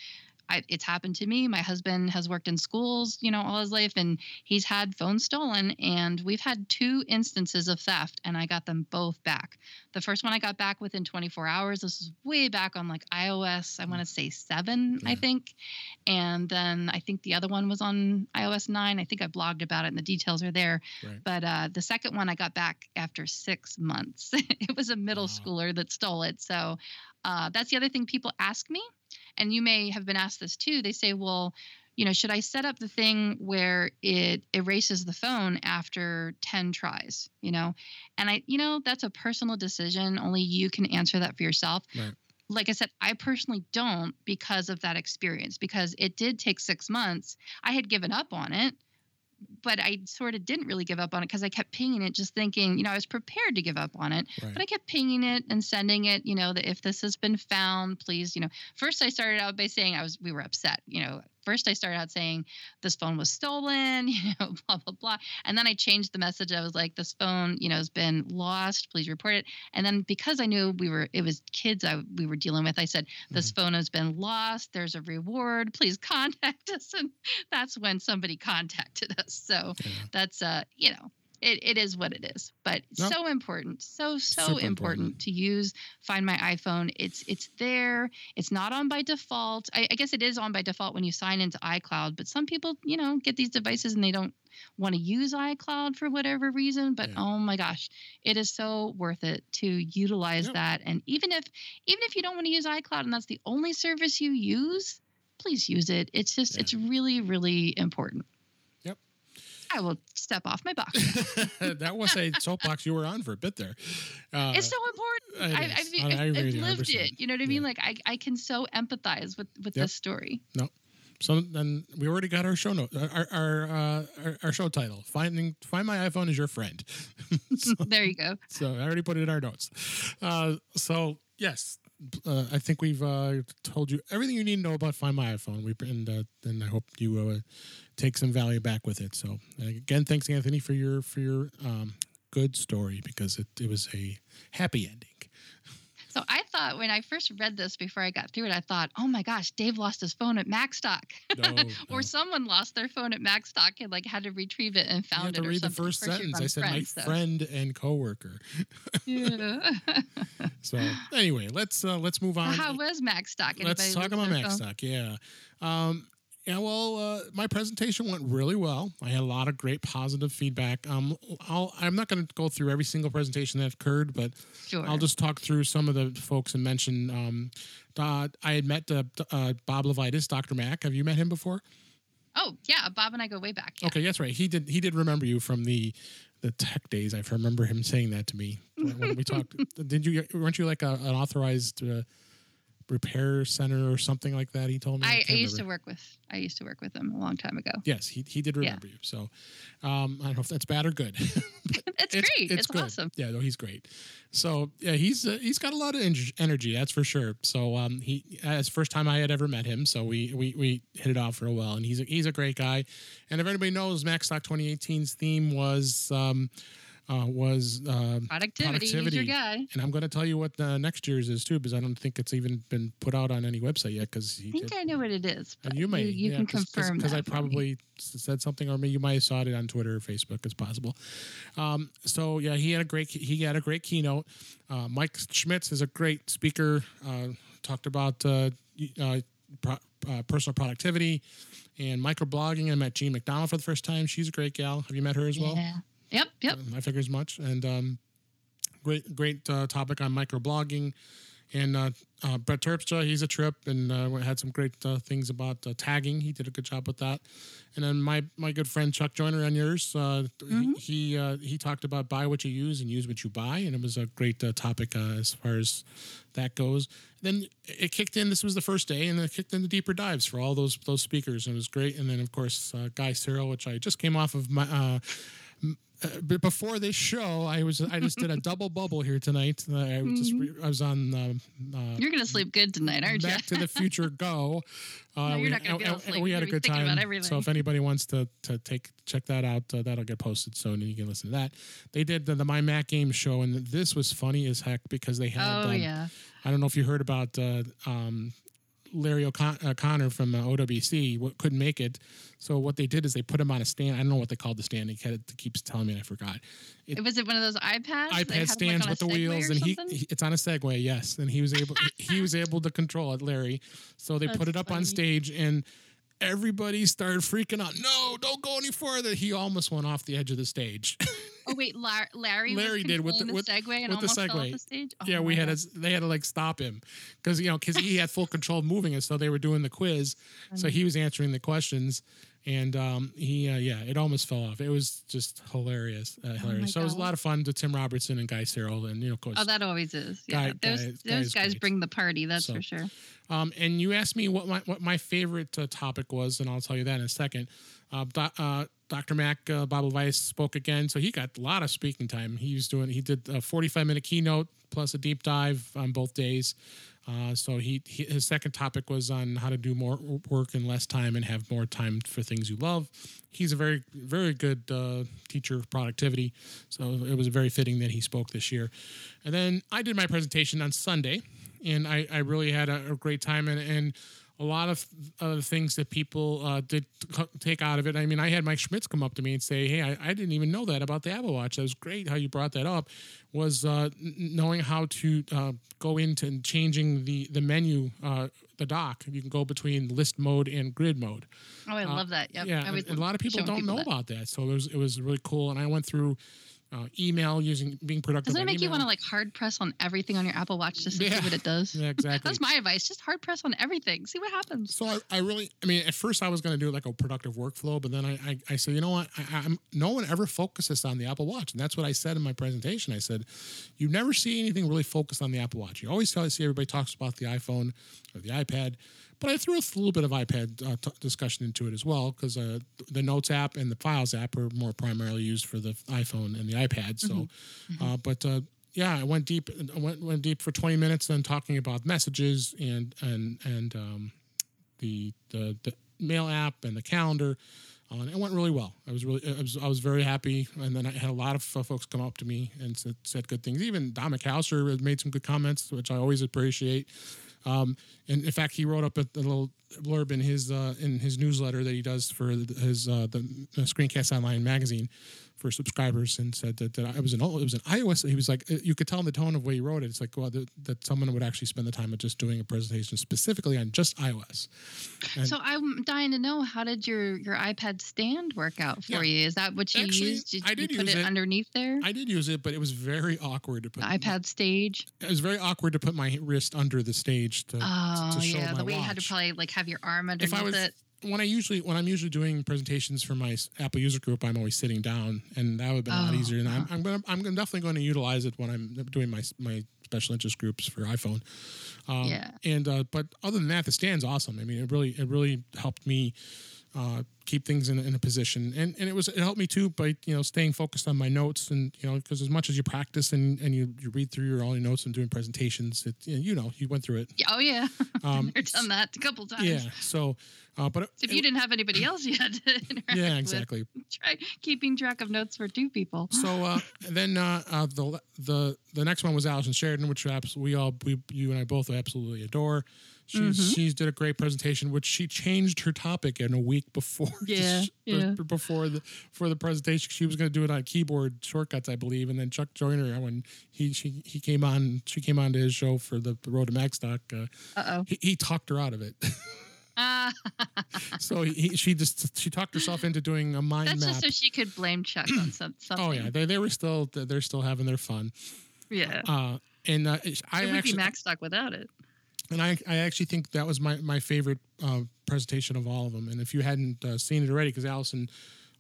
I, it's happened to me. My husband has worked in schools, you know, all his life, and he's had phones stolen. And we've had two instances of theft, and I got them both back. The first one I got back within 24 hours. This was way back on like iOS, I want to say seven, yeah. I think. And then I think the other one was on iOS nine. I think I blogged about it, and the details are there. Right. But uh, the second one I got back after six months. it was a middle wow. schooler that stole it. So uh, that's the other thing people ask me and you may have been asked this too they say well you know should i set up the thing where it erases the phone after 10 tries you know? And i you know that's a personal decision. Only you can answer that for yourself. Right. like i said i personally don't because of that experience because it did take six months. I had given up on it but I sort of didn't really give up on it because I kept pinging it, just thinking, you know, I was prepared to give up on it, right. but I kept pinging it and sending it, you know, that if this has been found, please, you know, first I started out by saying I was, we were upset, you know, first I started out saying this phone was stolen, you know, blah blah blah, and then I changed the message. I was like, this phone, you know, has been lost. Please report it. And then because I knew we were, it was kids I, we were dealing with, I said, this mm-hmm. phone has been lost. There's a reward. Please contact us. And that's when somebody contacted us. So yeah. that's uh, you know, it, it is what it is but so important so so important, important, to use find my iphone. It's it's there. It's not on by default. I, I, guess it is on by default when you sign into icloud but some people you know get these devices and they don't want to use icloud for whatever reason but yeah. oh my gosh it is so worth it to utilize yep. that. And even if even if you don't want to use icloud and that's the only service you use please use it. It's just yeah. it's really really important I will step off my box. that was a soapbox you were on for a bit there. Uh, it's so important. I, I, I, I have lived it. You know what I mean? Yeah. Like I, I can so empathize with with yep. this story. No. So then we already got our show note, our our, uh, our, our show title. Finding find my iPhone is your friend. so, there you go. So I already put it in our notes. Uh, so yes, uh, I think we've uh, told you everything you need to know about Find My iPhone. We and uh, and I hope you uh, take some value back with it. So again, thanks Anthony for your for your um, good story because it, it was a happy ending. So I thought when I first read this before I got through it, I thought, oh my gosh, Dave lost his phone at Macstock, no, or no. someone lost their phone at Macstock and like had to retrieve it and found you it. To read the first sentence. I said friends, my so. friend and coworker. yeah. so anyway, let's uh, let's move on. How was Macstock? Anybody let's talk about Macstock. Yeah. Um, yeah, well, uh, my presentation went really well. I had a lot of great positive feedback. Um, I'll, I'm not going to go through every single presentation that occurred, but sure. I'll just talk through some of the folks and mention. Um, uh, I had met uh, uh, Bob LeVitus, Dr. Mac. Have you met him before? Oh yeah, Bob and I go way back. Yeah. Okay, that's right. He did. He did remember you from the the tech days. I remember him saying that to me when we talked. did you? Weren't you like a, an authorized? Uh, repair center or something like that. He told me. I, I, I used to work with. I used to work with him a long time ago. Yes, he, he did remember yeah. you. So um, I don't know if that's bad or good. it's, it's, great. It's, it's good. awesome. Yeah, no, he's great. So yeah, he's uh, he's got a lot of energy. That's for sure. So um, he as first time I had ever met him. So we we we hit it off real well, and he's a, he's a great guy. And if anybody knows, Macstock 2018's theme was. Um, uh, was uh, productivity. productivity. your guy. And I'm going to tell you what the next year's is too, because I don't think it's even been put out on any website yet. Because I think did. I know what it is. And you may, you, you yeah, can cause, confirm because I probably said something, or maybe you might have saw it on Twitter or Facebook. It's possible. Um, so yeah, he had a great he had a great keynote. Uh, Mike Schmitz is a great speaker. Uh, talked about uh, uh, pro, personal productivity and microblogging. I met Jean MacDonald for the first time. She's a great gal. Have you met her as well? Yeah. Yep, yep. I figure as much. And um, great, great uh, topic on microblogging. And uh, uh, Brett Terpstra, he's a trip and uh, had some great uh, things about uh, tagging. He did a good job with that. And then my my good friend Chuck Joiner on yours, uh, mm-hmm. he he, he, talked about buy what you use and use what you buy, and it was a great topic as far as that goes. Then it kicked in. This was the first day, and it kicked into deeper dives for all those those speakers, and it was great. And then of course Guy Serle, which I just came off of my uh, before this show, I was I just did a double bubble here tonight. Uh, I just. I was on. Uh, uh, you're gonna sleep good tonight, aren't you? Back to the Future Go. Uh, no, you're we, not gonna be able to. We had a good time. So if anybody wants to to take check that out, uh, that'll get posted soon, and you can listen to that. They did the, the My Mac Game show, and this was funny as heck because they had. Oh um, yeah. I don't know if you heard about uh, um, Larry O'Connor from uh, OWC couldn't make it. So what they did is they put him on a stand. I don't know what they called the stand. He keeps telling me, and I forgot. It, was it one of those iPads? iPad stands like with the wheels, and he, he, it's on a Segway. Yes, and he was able he was able to control it, Larry. So they That's put it up funny. on stage, and everybody started freaking out. No, don't go any further. He almost went off the edge of the stage. Oh wait, La- Larry. Larry did with the, the with, Segway and almost the Segway. Fell off the stage. Oh yeah, we had to they had to like stop him because you know because he had full control of moving it, so they were doing the quiz, so he was answering the questions, and um, he uh, yeah, it almost fell off. It was just hilarious, uh, oh hilarious. Oh so it was a lot of fun to Tim Robertson and Guy Serle, and you know of course. Oh, that always is. Yeah, Guy, those Guy, those guys great. bring the party. That's so, for sure. Um, and you asked me what my what my favorite uh, topic was, and I'll tell you that in a second. Uh, uh, Dr. Mac uh, Bob Weiss spoke again, so he got a lot of speaking time. He was doing he did a 45 minute keynote plus a deep dive on both days. Uh, so he, he, his second topic was on how to do more work in less time and have more time for things you love. He's a very very good uh, teacher of productivity, so it was very fitting that he spoke this year. And then I did my presentation on Sunday, and I, I really had a, a great time and. and a lot of uh, things that people uh, did t- take out of it. I mean, I had Mike Schmitz come up to me and say, "Hey, I, I didn't even know that about the Apple Watch. That was great how you brought that up. Was uh, n- knowing how to uh, go into and changing the the menu, uh, the dock. You can go between list mode and grid mode. Oh, I love that. Yep. Yeah, a lot of people don't people know that. about that. So it was it was really cool, and I went through uh, email using being productive. Doesn't it make email. you want to like hard press on everything on your Apple Watch just to yeah. see what it does? Yeah, exactly. That's my advice. Just hard press on everything. See what happens. So I, I really, I mean, at first I was going to do like a productive workflow, but then I, I, I said, you know what? I, am no one ever focuses on the Apple Watch, and that's what I said in my presentation. I said, you never see anything really focused on the Apple Watch. You always see everybody talks about the iPhone or the iPad. But I threw a little bit of iPad uh, t- discussion into it as well because uh, the Notes app and the Files app are more primarily used for the iPhone and the iPad. So, mm-hmm. uh, but uh, yeah, I went deep. I went went deep for 20 minutes, then talking about messages and and and um, the, the the mail app and the calendar. Uh, it went really well. I was really, I was, I was very happy. And then I had a lot of uh, folks come up to me and said, said good things. Even Don McAllister made some good comments, which I always appreciate. Um, and in fact, he wrote up a, a little blurb in his uh, in his newsletter that he does for his uh, the Screencast Online magazine for subscribers and said that, that I was an it was an iOS. He was like, uh, you could tell in the tone of the way he wrote it. It's like, well, that, that someone would actually spend the time of just doing a presentation specifically on just iOS. And so I'm dying to know how did your your iPad stand work out for yeah. you? Is that what you actually, used? Did I did you put it, it, underneath there? I did use it, but it was very awkward to put the iPad stage. It was very awkward to put my wrist under the stage to, oh, to show yeah, my the way watch. you had to probably like have your arm underneath if I was, it when I usually when I'm usually doing presentations for my Apple user group, I'm always sitting down, and that would have been a lot Oh, easier. And I'm I'm, gonna, I'm definitely going to utilize it when I'm doing my my special interest groups for iPhone. Um, Yeah. And uh, but other than that, the stand's awesome. I mean, it really it really helped me uh, keep things in, in a position, and and it was it helped me too by you know staying focused on my notes, and you know because as much as you practice and and you, you read through your all your notes and doing presentations, it you know, you went through it. Oh yeah, Um, I've done that a couple times. yeah. So, uh, but it, If you didn't have anybody else you had to yeah, with, exactly. try keeping track of notes for two people. So uh, then uh, uh, the the the next one was Allison Sheridan, which we all we you and I both absolutely adore. She Mm-hmm. she did a great presentation, which she changed her topic in a week before. Yeah, yeah. Before the for the presentation, she was going to do it on keyboard shortcuts, I believe, and then Chuck Joiner when he she he came on she came on to his show for the, the Road to Macstock. Uh, Uh oh. he, he talked her out of it. Ah, so he, he she just she talked herself into doing a mind that's map. just so she could blame Chuck on some, something. oh yeah, they they were still they're still having their fun. yeah. Uh, and uh, I it would actually be Max Stock without it. And I, I actually think that was my my favorite uh, presentation of all of them. And if you hadn't uh, seen it already, because Allison,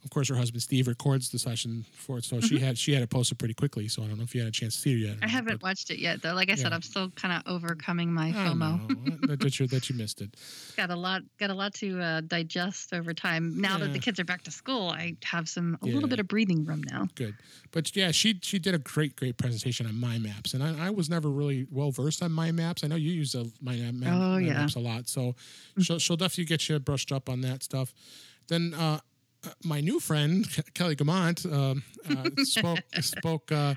of course, her husband Steve records the session for it, so she had she had it posted pretty quickly. So I don't know if you had a chance to see it yet. Mm-hmm. I haven't but watched it yet, though. Like I said, I'm still kind of overcoming my FOMO. that, that you that you missed it. got a lot, got a lot to uh, digest over time. Now that the kids are back to school, I have some a Yeah. little bit of breathing room now. Good, but yeah, she she did a great great presentation on mind maps, and I, I was never really well versed on mind maps. I know you use the mind, map, Oh, yeah. maps a lot, so she'll she'll definitely get you brushed up on that stuff. Then uh, my new friend Kelly Guimont um, uh, spoke spoke. Uh,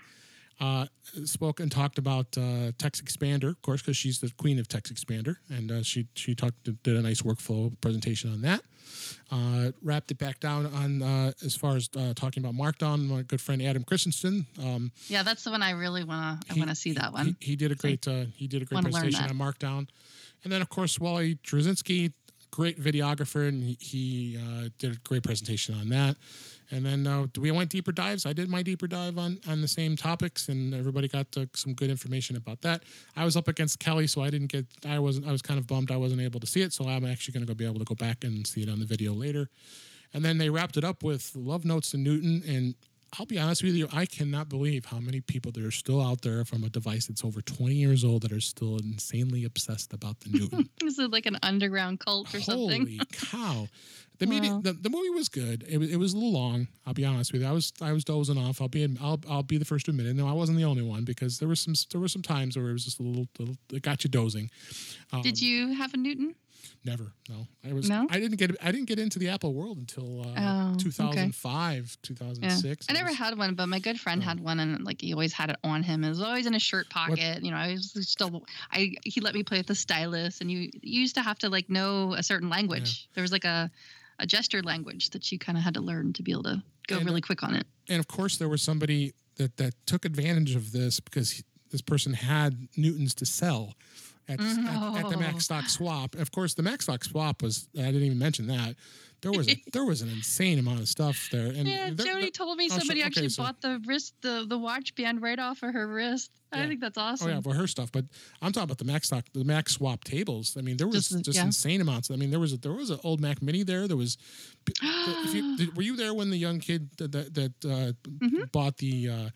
uh, spoke and talked about uh, Text Expander, of course, because she's the queen of Text Expander, and uh, she she talked did a nice workflow presentation on that. Uh, wrapped it back down on uh, as far as uh, talking about Markdown. My good friend Adam Christianson, um, Yeah, that's the one I really wanna. I he- wanna see that one. He, did a great uh, he did a great presentation on Markdown, and then of course Wally Drzezinski, great videographer, and he, he uh, did a great presentation on that. And then uh, we went deeper dives. I did my deeper dive on on the same topics, and everybody got uh, some good information about that. I was up against Kelly, so I didn't get. I wasn't. I was kind of bummed I wasn't able to see it. So I'm actually going to go be able to go back and see it on the video later. And then they wrapped it up with love notes to Newton. And I'll be honest with you, I cannot believe how many people there are still out there from a device that's over 20 years old that are still insanely obsessed about the Newton. this Is it like an underground cult or something? Holy cow! The media, Wow. the, the movie was good. It was, it was a little long. I'll be honest with you. I was I was dozing off. I'll be I'll I'll be the first to admit it. No, I wasn't the only one because there was some there were some times where it was just a little, little it got you dozing. Um, Did you have a Newton? Never. No. I was. No? I didn't get. I didn't get into the Apple world until uh, Oh, okay. 2005, Yeah. 2006. I never was- had one, but my good friend Oh. had one, and like he always had it on him. It was always in his shirt pocket. You know, I was still. I he let me play with the stylus, and you, you used to have to like know a certain language. There was like a a gesture language that you kind of had to learn to be able to go And, really quick on it. and of course there was somebody that that took advantage of this because he, this person had newtons to sell at, at, at the No. Macstock swap of course the Macstock swap was i didn't even mention that there was a, there was an insane amount of stuff there and Yeah, there- Jody there- told me oh, so- somebody okay, actually so- bought the wrist, the the watch band right off of her wrist. I think that's awesome. Oh yeah, well her stuff, but I'm talking about the Macstock, the Mac swap tables. I mean, there was Just just, yeah. insane amounts. I mean, there was a, there was an old Mac Mini there. There was, if you, did, were you there when the young kid that that, that uh, Mm-hmm. bought the uh,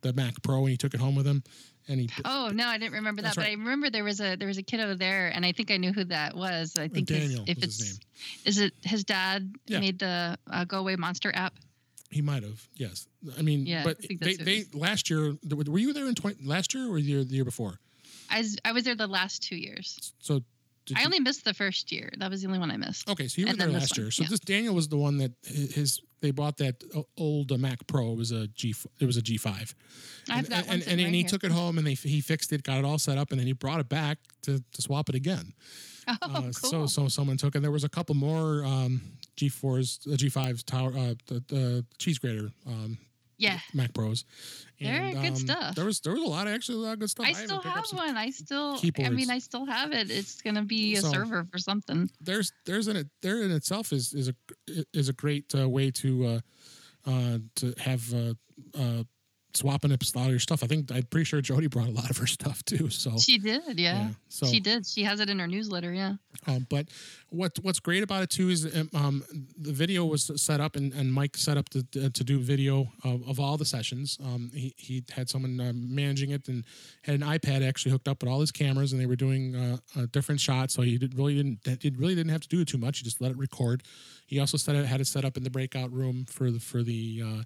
the Mac Pro and he took it home with him, he Oh no, I didn't remember that, That's but. I remember there was a there was a kid over there, and I think I knew who that was. I think his- Daniel if it's name. is it his dad Yeah. made the uh, Go Away Monster app. he might have yes. I mean, Yeah, but I they that's who it they last year were you there in 20, last year or the year, the year before? I was I was there the last two years. So did I you- only missed the first year. That was the only one I missed. Okay, so you were And there last year. So yeah. this Daniel was the one that his they bought that old uh, Mac Pro. It was a G. It was a G5. I have and, that one and, right and he here. took it home and they he fixed it, got it all set up, and then he brought it back to, to swap it again. Oh, Uh, cool. So so someone took, and there was a couple more um, G4s, uh, G5s tower, uh, the, the cheese grater um, yeah, Mac Pros. They're good um, stuff. There was there was a lot of actually a lot of good stuff. I haven't still have one. I still. I mean, I still have it. It's gonna be a So- server for something. there's there's in it there in itself is is a is a great uh, way to uh, uh, to have uh, uh, swapping up a lot of your stuff. I think I'm pretty sure Jody brought a lot of her stuff too. So she did, yeah. yeah so she did. She has it in her newsletter, yeah. Um, but what what's great about it too is um, um the video was set up and, and Mike set up to, to do video of, of all the sessions. Um, he he had someone uh, managing it and had an iPad actually hooked up with all his cameras and they were doing uh, different shots. So he did, really didn't he really didn't have to do it too much. He just let it record. He also set it, had it set up in the breakout room for the for the uh,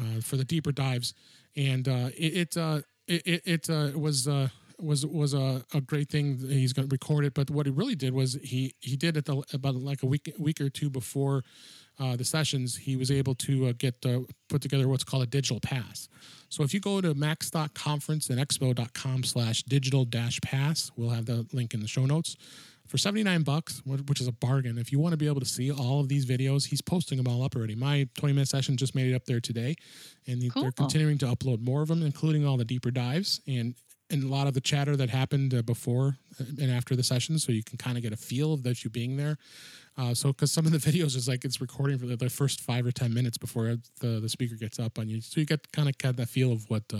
uh, for the deeper dives, and uh, it it, uh, it it, uh, was uh, was was a, a great thing. He's going to record it, but what he really did was he he did it the, about like a week week or two before uh, the sessions. He was able to uh, get uh, put together what's called a digital pass. So if you go to macstockconference and expo.com slash digital dash pass, we'll have the link in the show notes for 79 bucks, which is a bargain. If you want to be able to see all of these videos, he's posting them all up already. My 20 minute session just made it up there today, and cool. they're continuing to upload more of them, including all the deeper dives and and a lot of the chatter that happened uh, before and after the session, so you can kind of get a feel of that you being there. Uh, so, because some of the videos is like it's recording for the, the, first five or ten minutes before the, the speaker gets up on you, so you get kind of get that feel of what uh,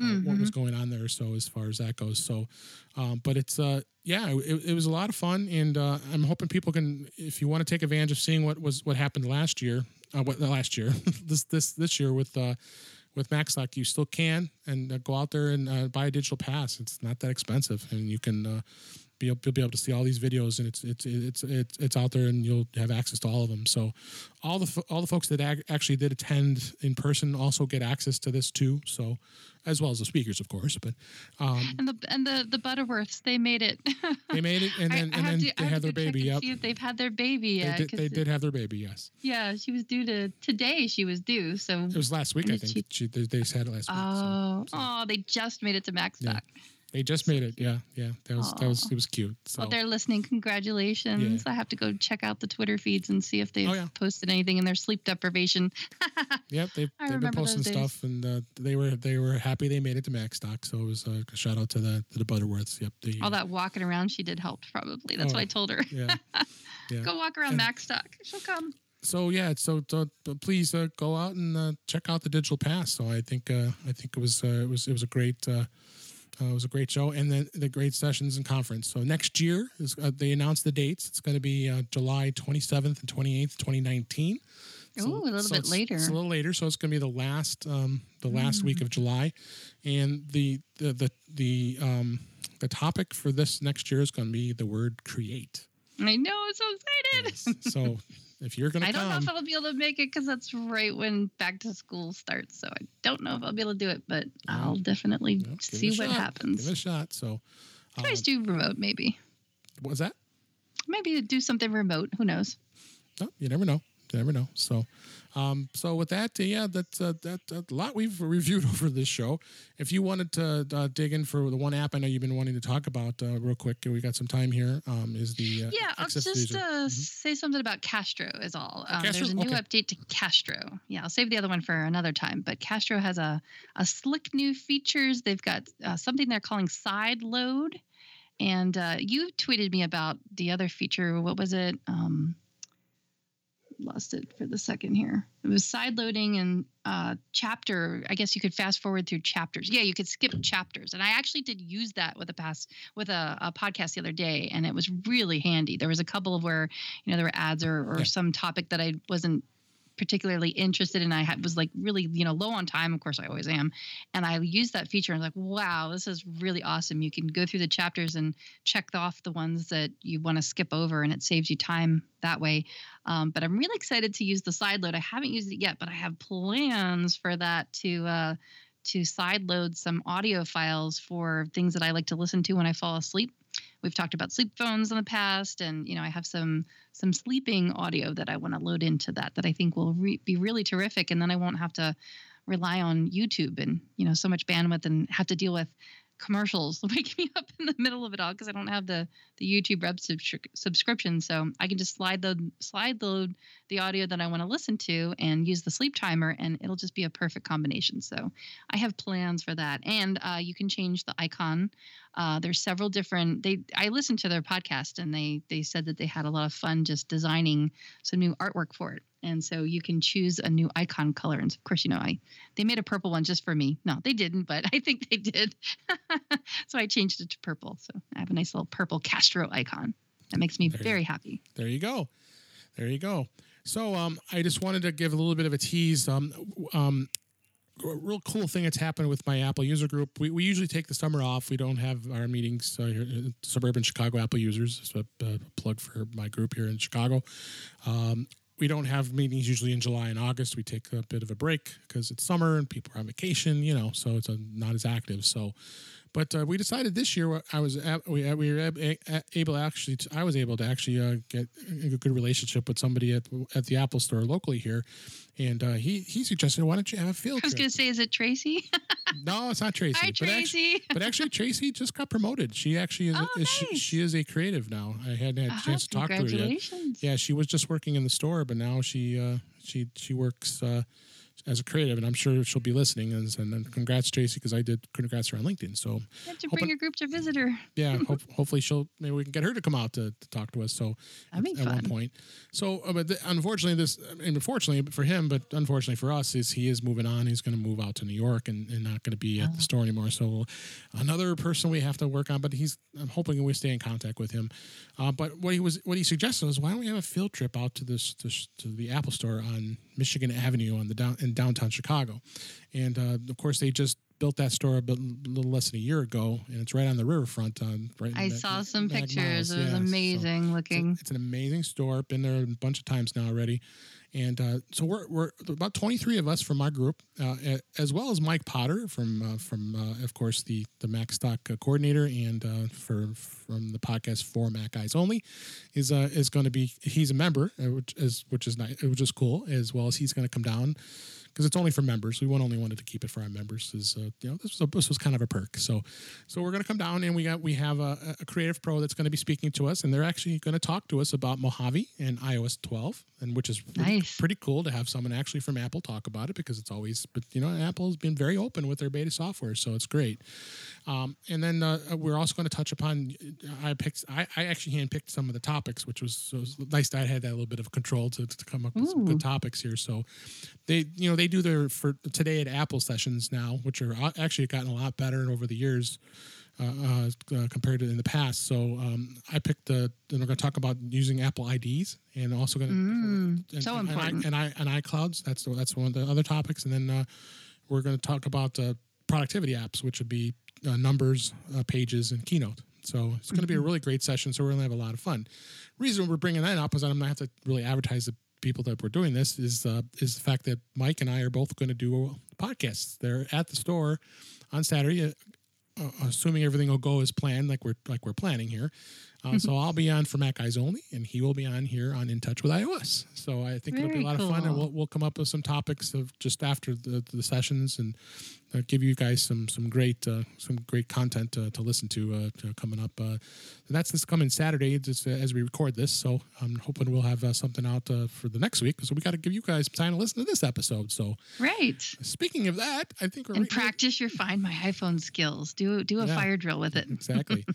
mm-hmm. what was mm-hmm. going on there. So, as far as that goes, so, um, but it's uh, yeah, it, it, was a lot of fun, and uh, I'm hoping people can, if you want to take advantage of seeing what was what happened last year, uh, what last year, this this this year with with MacStock, you still can and uh, go out there and uh, buy a digital pass. It's not that expensive, and you can uh, be able, you'll be able to see all these videos, and it's it's it's it's it's out there, and you'll have access to all of them. So, all the all the folks that actually did attend in person also get access to this too. So, as well as the speakers, of course. But um, and the and the the Butterworths, they made it. they made it, and then I, and then to, they had their baby. Yep. They've had their baby yet. They, did, they did, have their baby. Yes. Yeah, she was due to today. She was due. So it was last week, I think. She, she, they, they had it last week. Oh, so, so. oh, they just made it to Max yeah. They just made it. Yeah, yeah. That was Aww. that was it was cute. So. Well, they're listening. Congratulations! Yeah. I have to go check out the Twitter feeds and see if they've oh, yeah. posted anything in their sleep deprivation. yep, they've, they've been posting stuff, and uh, they were they were happy they made it to Macstock. So it was a shout out to the to the Butterworths. Yep. The, All that walking around she did help probably. That's oh, what I told her. Yeah. yeah. go walk around and, Macstock. She'll come so yeah, so uh, please uh, go out and uh, check out the digital pass. So I think uh, I think it was uh, it was it was a great uh, it was a great show, and then the great sessions and conference. So next year, is, uh, they announced the dates. It's going to be uh, July 27th and 28th, 2019. So, oh, a little so bit later. It's a little later, so it's going to be the last um, the last mm. week of July, and the the the the um, the topic for this next year is going to be the word create. I know, I'm so excited. Yes. So if you're gonna, I don't come, know if I'll be able to make it because that's right when back to school starts. So I don't know if I'll be able to do it, but I'll definitely see what shot. happens. Give it a shot. So, um, try to do remote, maybe. What was that? Maybe do something remote. Who knows? No, you never know. You never know. So, um, so with that, uh, yeah, that's uh, that a lot we've reviewed over this show. If you wanted to uh, dig in for the one app I know you've been wanting to talk about uh, real quick, we got some time here. Um, is the uh, yeah? I'll just uh, mm-hmm. say something about Castro. Is all. Um, Castro? There's a new okay. update to Castro. Yeah, I'll save the other one for another time. But Castro has a a slick new features. They've got something they're calling side load. And you tweeted me about the other feature. What was it? Um, lost it for the second here. It was side loading and uh, chapter. I guess you could fast forward through chapters. Yeah, you could skip chapters. And I actually did use that with a past with a, a podcast the other day, and it was really handy. There was a couple of where you know there were ads or, or yeah. some topic that I wasn't particularly interested in. I had, was like really, you know, low on time. Of course, I always am. And I used that feature and I was like, wow, this is really awesome. You can go through the chapters and check off the ones that you want to skip over, and it saves you time that way. Um, but I'm really excited to use the side load. I haven't used it yet, but I have plans for that to. Uh, to side load some audio files for things that I like to listen to when I fall asleep we've talked about sleep phones in the past and you know i have some some sleeping audio that i want to load into that that i think will re- be really terrific and then i won't have to rely on youtube and you know so much bandwidth and have to deal with commercials waking me up in the middle of it all because I don't have the the YouTube subscri- subscription. So I can just slide the slide load the audio that I want to listen to and use the sleep timer, and it'll just be a perfect combination. So I have plans for that, and uh, you can change the icon. Uh, there's several different. They I listened to their podcast, and they they said that they had a lot of fun just designing some new artwork for it And so you can choose a new icon color. And of course, you know, I they made a purple one just for me. No, they didn't, but I think they did. so I changed it to purple. So I have a nice little purple Castro icon. That makes me there very you, happy. There you go. There you go. So um, I just wanted to give a little bit of a tease. Um, um, a real cool thing that's happened with my Apple user group. We, we usually take the summer off. We don't have our meetings. Uh, suburban Chicago Apple users. So a, plug for my group here in Chicago. Um, we don't have meetings usually in July and August. We take a bit of a break because it's summer and people are on vacation, you know, so it's a, not as active. So but uh, we decided this year I was at, we, uh, we were able actually to, I was able to actually uh, get a good relationship with somebody at at the Apple Store locally here, and uh, he he suggested why don't you have a field? I was going to say, is it Tracy? no, it's not Tracy. Hi, but Tracy. Actually, but actually, Tracy just got promoted. She actually is, oh, is nice. she, she, is a creative now. I hadn't had a chance to talk to her yet. Yeah, she was just working in the store, but now she uh, she she works uh, as a creative, and I'm sure she'll be listening. And, and congrats, Tracy, because I did congrats her on LinkedIn. So you have to bring your group to visit her. Yeah, hope, hopefully she'll maybe we can get her to come out to, to talk to us. So at, at one point, so uh, but the, unfortunately, this I mean, unfortunately for him, but unfortunately for us, is he is moving on. He's going to move out to New York and, and not going to be at oh. the store anymore. So another person we have to work on, but he's I'm hoping we stay in contact with him. Uh, but what he was what he suggested was why don't we have a field trip out to this, this to the Apple Store on Michigan Avenue on the down in downtown Chicago, and uh, of course they just built that store a, bit, a little less than a year ago, and it's right on the riverfront. On right. I saw some pictures. It was yeah, amazing so looking. It's, it's, an amazing store. Been there a bunch of times now already, and uh, so we're, we're about 23 of us from our group, uh, as well as Mike Potter from uh, from uh, of course the the Macstock uh, coordinator and for from the podcast for Mac Eyes Only is is going to be he's a member, which is which is nice, which is cool, as well as he's going to come down because it's only for members. We only wanted to keep it for our members. Is uh, you know this was, a, this was kind of a perk. So so we're going to come down and we got we have a, a creative pro that's going to be speaking to us, and they're actually going to talk to us about Mojave and iOS 12, and which is pretty, nice. pretty cool to have someone actually from Apple talk about it because it's always but you know Apple has been very open with their beta software, so it's great. Um, and then uh, we're also going to touch upon. I picked. I, I actually handpicked some of the topics, which was, so was nice that I had that little bit of control to, to come up with Ooh. some good topics here. So they, you know, they do their for today at Apple sessions now, which are uh, actually gotten a lot better over the years. Uh, uh, uh, compared to in the past. So um, I picked the. Then we're going to talk about using Apple IDs and also going to mm, and, so and, important. And, I, and, I, and iClouds. That's that's one of the other topics. And then uh, we're going to talk about productivity apps, which would be uh, numbers, uh, pages, and keynote. So it's going to be a mm-hmm. really great session. So we're going to have a lot of fun. Reason we're bringing that up is I'm going to have to really advertise the people that we're doing this is uh, is the fact that Mike and I are both going to do podcasts. They're at the store on Saturday, uh, uh, assuming everything will go as planned, like we're like we're planning here. Uh, so I'll be on for Mac Eyes Only, and he will be on here on In Touch with iOS. So I think Very it'll be a lot cool. of fun, and we'll, we'll come up with some topics of just after the, the sessions and uh, give you guys some some great uh, some great content to, to listen to, uh, to coming up. Uh, that's this coming Saturday just, uh, as we record this. So I'm hoping we'll have something out for the next week because we got to give you guys time to listen to this episode. So right. Speaking of that, I think we're and right practice your Find My iPhone skills. Do do a yeah, fire drill with it. Exactly.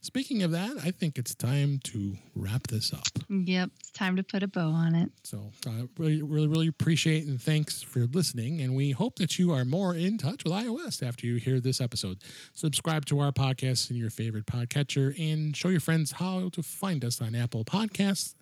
Speaking of that, I think it's time to wrap this up. Yep, it's time to put a bow on it. So, uh, really, really, really appreciate and thanks for listening. And we hope that you are more in touch with iOS after you hear this episode. Subscribe to our podcast in your favorite podcatcher and show your friends how to find us on Apple Podcasts,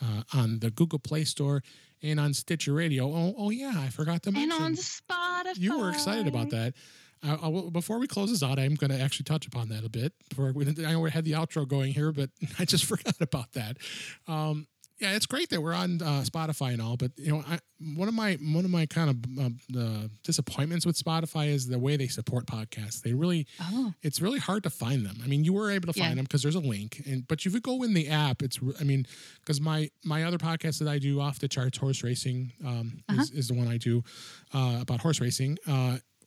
uh, on the Google Play Store, and on Stitcher Radio. Oh, oh yeah, I forgot to mention. And on Spotify. You were excited about that. Uh, before we close this out, I'm going to actually touch upon that a bit. Before we, I know we had the outro going here, but I just forgot about that. Um, yeah, it's great that we're on uh, Spotify and all, but you know, I, one of my one of my kind of uh, disappointments with Spotify is the way they support podcasts. They really, oh. it's really hard to find them. I mean, you were able to find yeah. them because there's a link, and but if you go in the app, it's I mean, because my my other podcast that I do off the charts horse racing um, uh-huh. is, is, the one I do uh, about horse racing.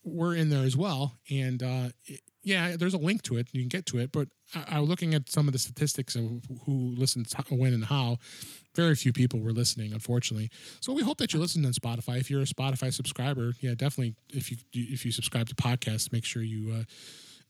We're in there as well. And uh, yeah, there's a link to it. You can get to it. But I, I looking at some of the statistics of who listens when and how. Very few people were listening, unfortunately. So we hope that you listen on Spotify. If you're a Spotify subscriber, yeah, definitely. If you if you subscribe to podcasts, make sure you. Uh,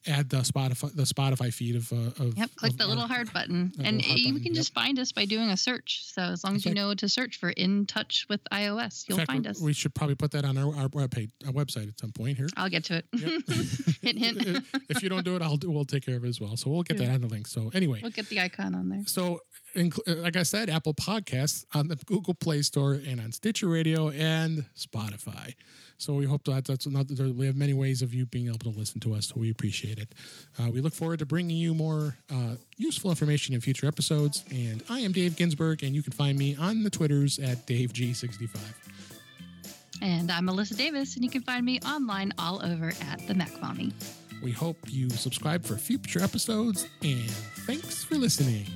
add the Spotify the Spotify feed of. Uh, of yep, click of the little heart button, and heart you button, can yep. just find us by doing a search. So as long as you know to search for, in touch with iOS, you'll fact, find us. We should probably put that on our our webpage, our website at some point here. I'll get to it. Yep. hint, hint. if you don't do it, I'll do, we'll take care of it as well. So we'll get that on the link. So anyway, we'll get the icon on there. So like I said, Apple Podcasts on the Google Play Store and on Stitcher Radio and Spotify. So we hope that that's another. We have many ways of you being able to listen to us, so we appreciate it. Uh, we look forward to bringing you more uh, useful information in future episodes. And I am Dave Ginsburg, and you can find me on the Twitters at DaveG65. And I'm Melissa Davis, and you can find me online all over at the Mac Mommy. We hope you subscribe for future episodes, and thanks for listening.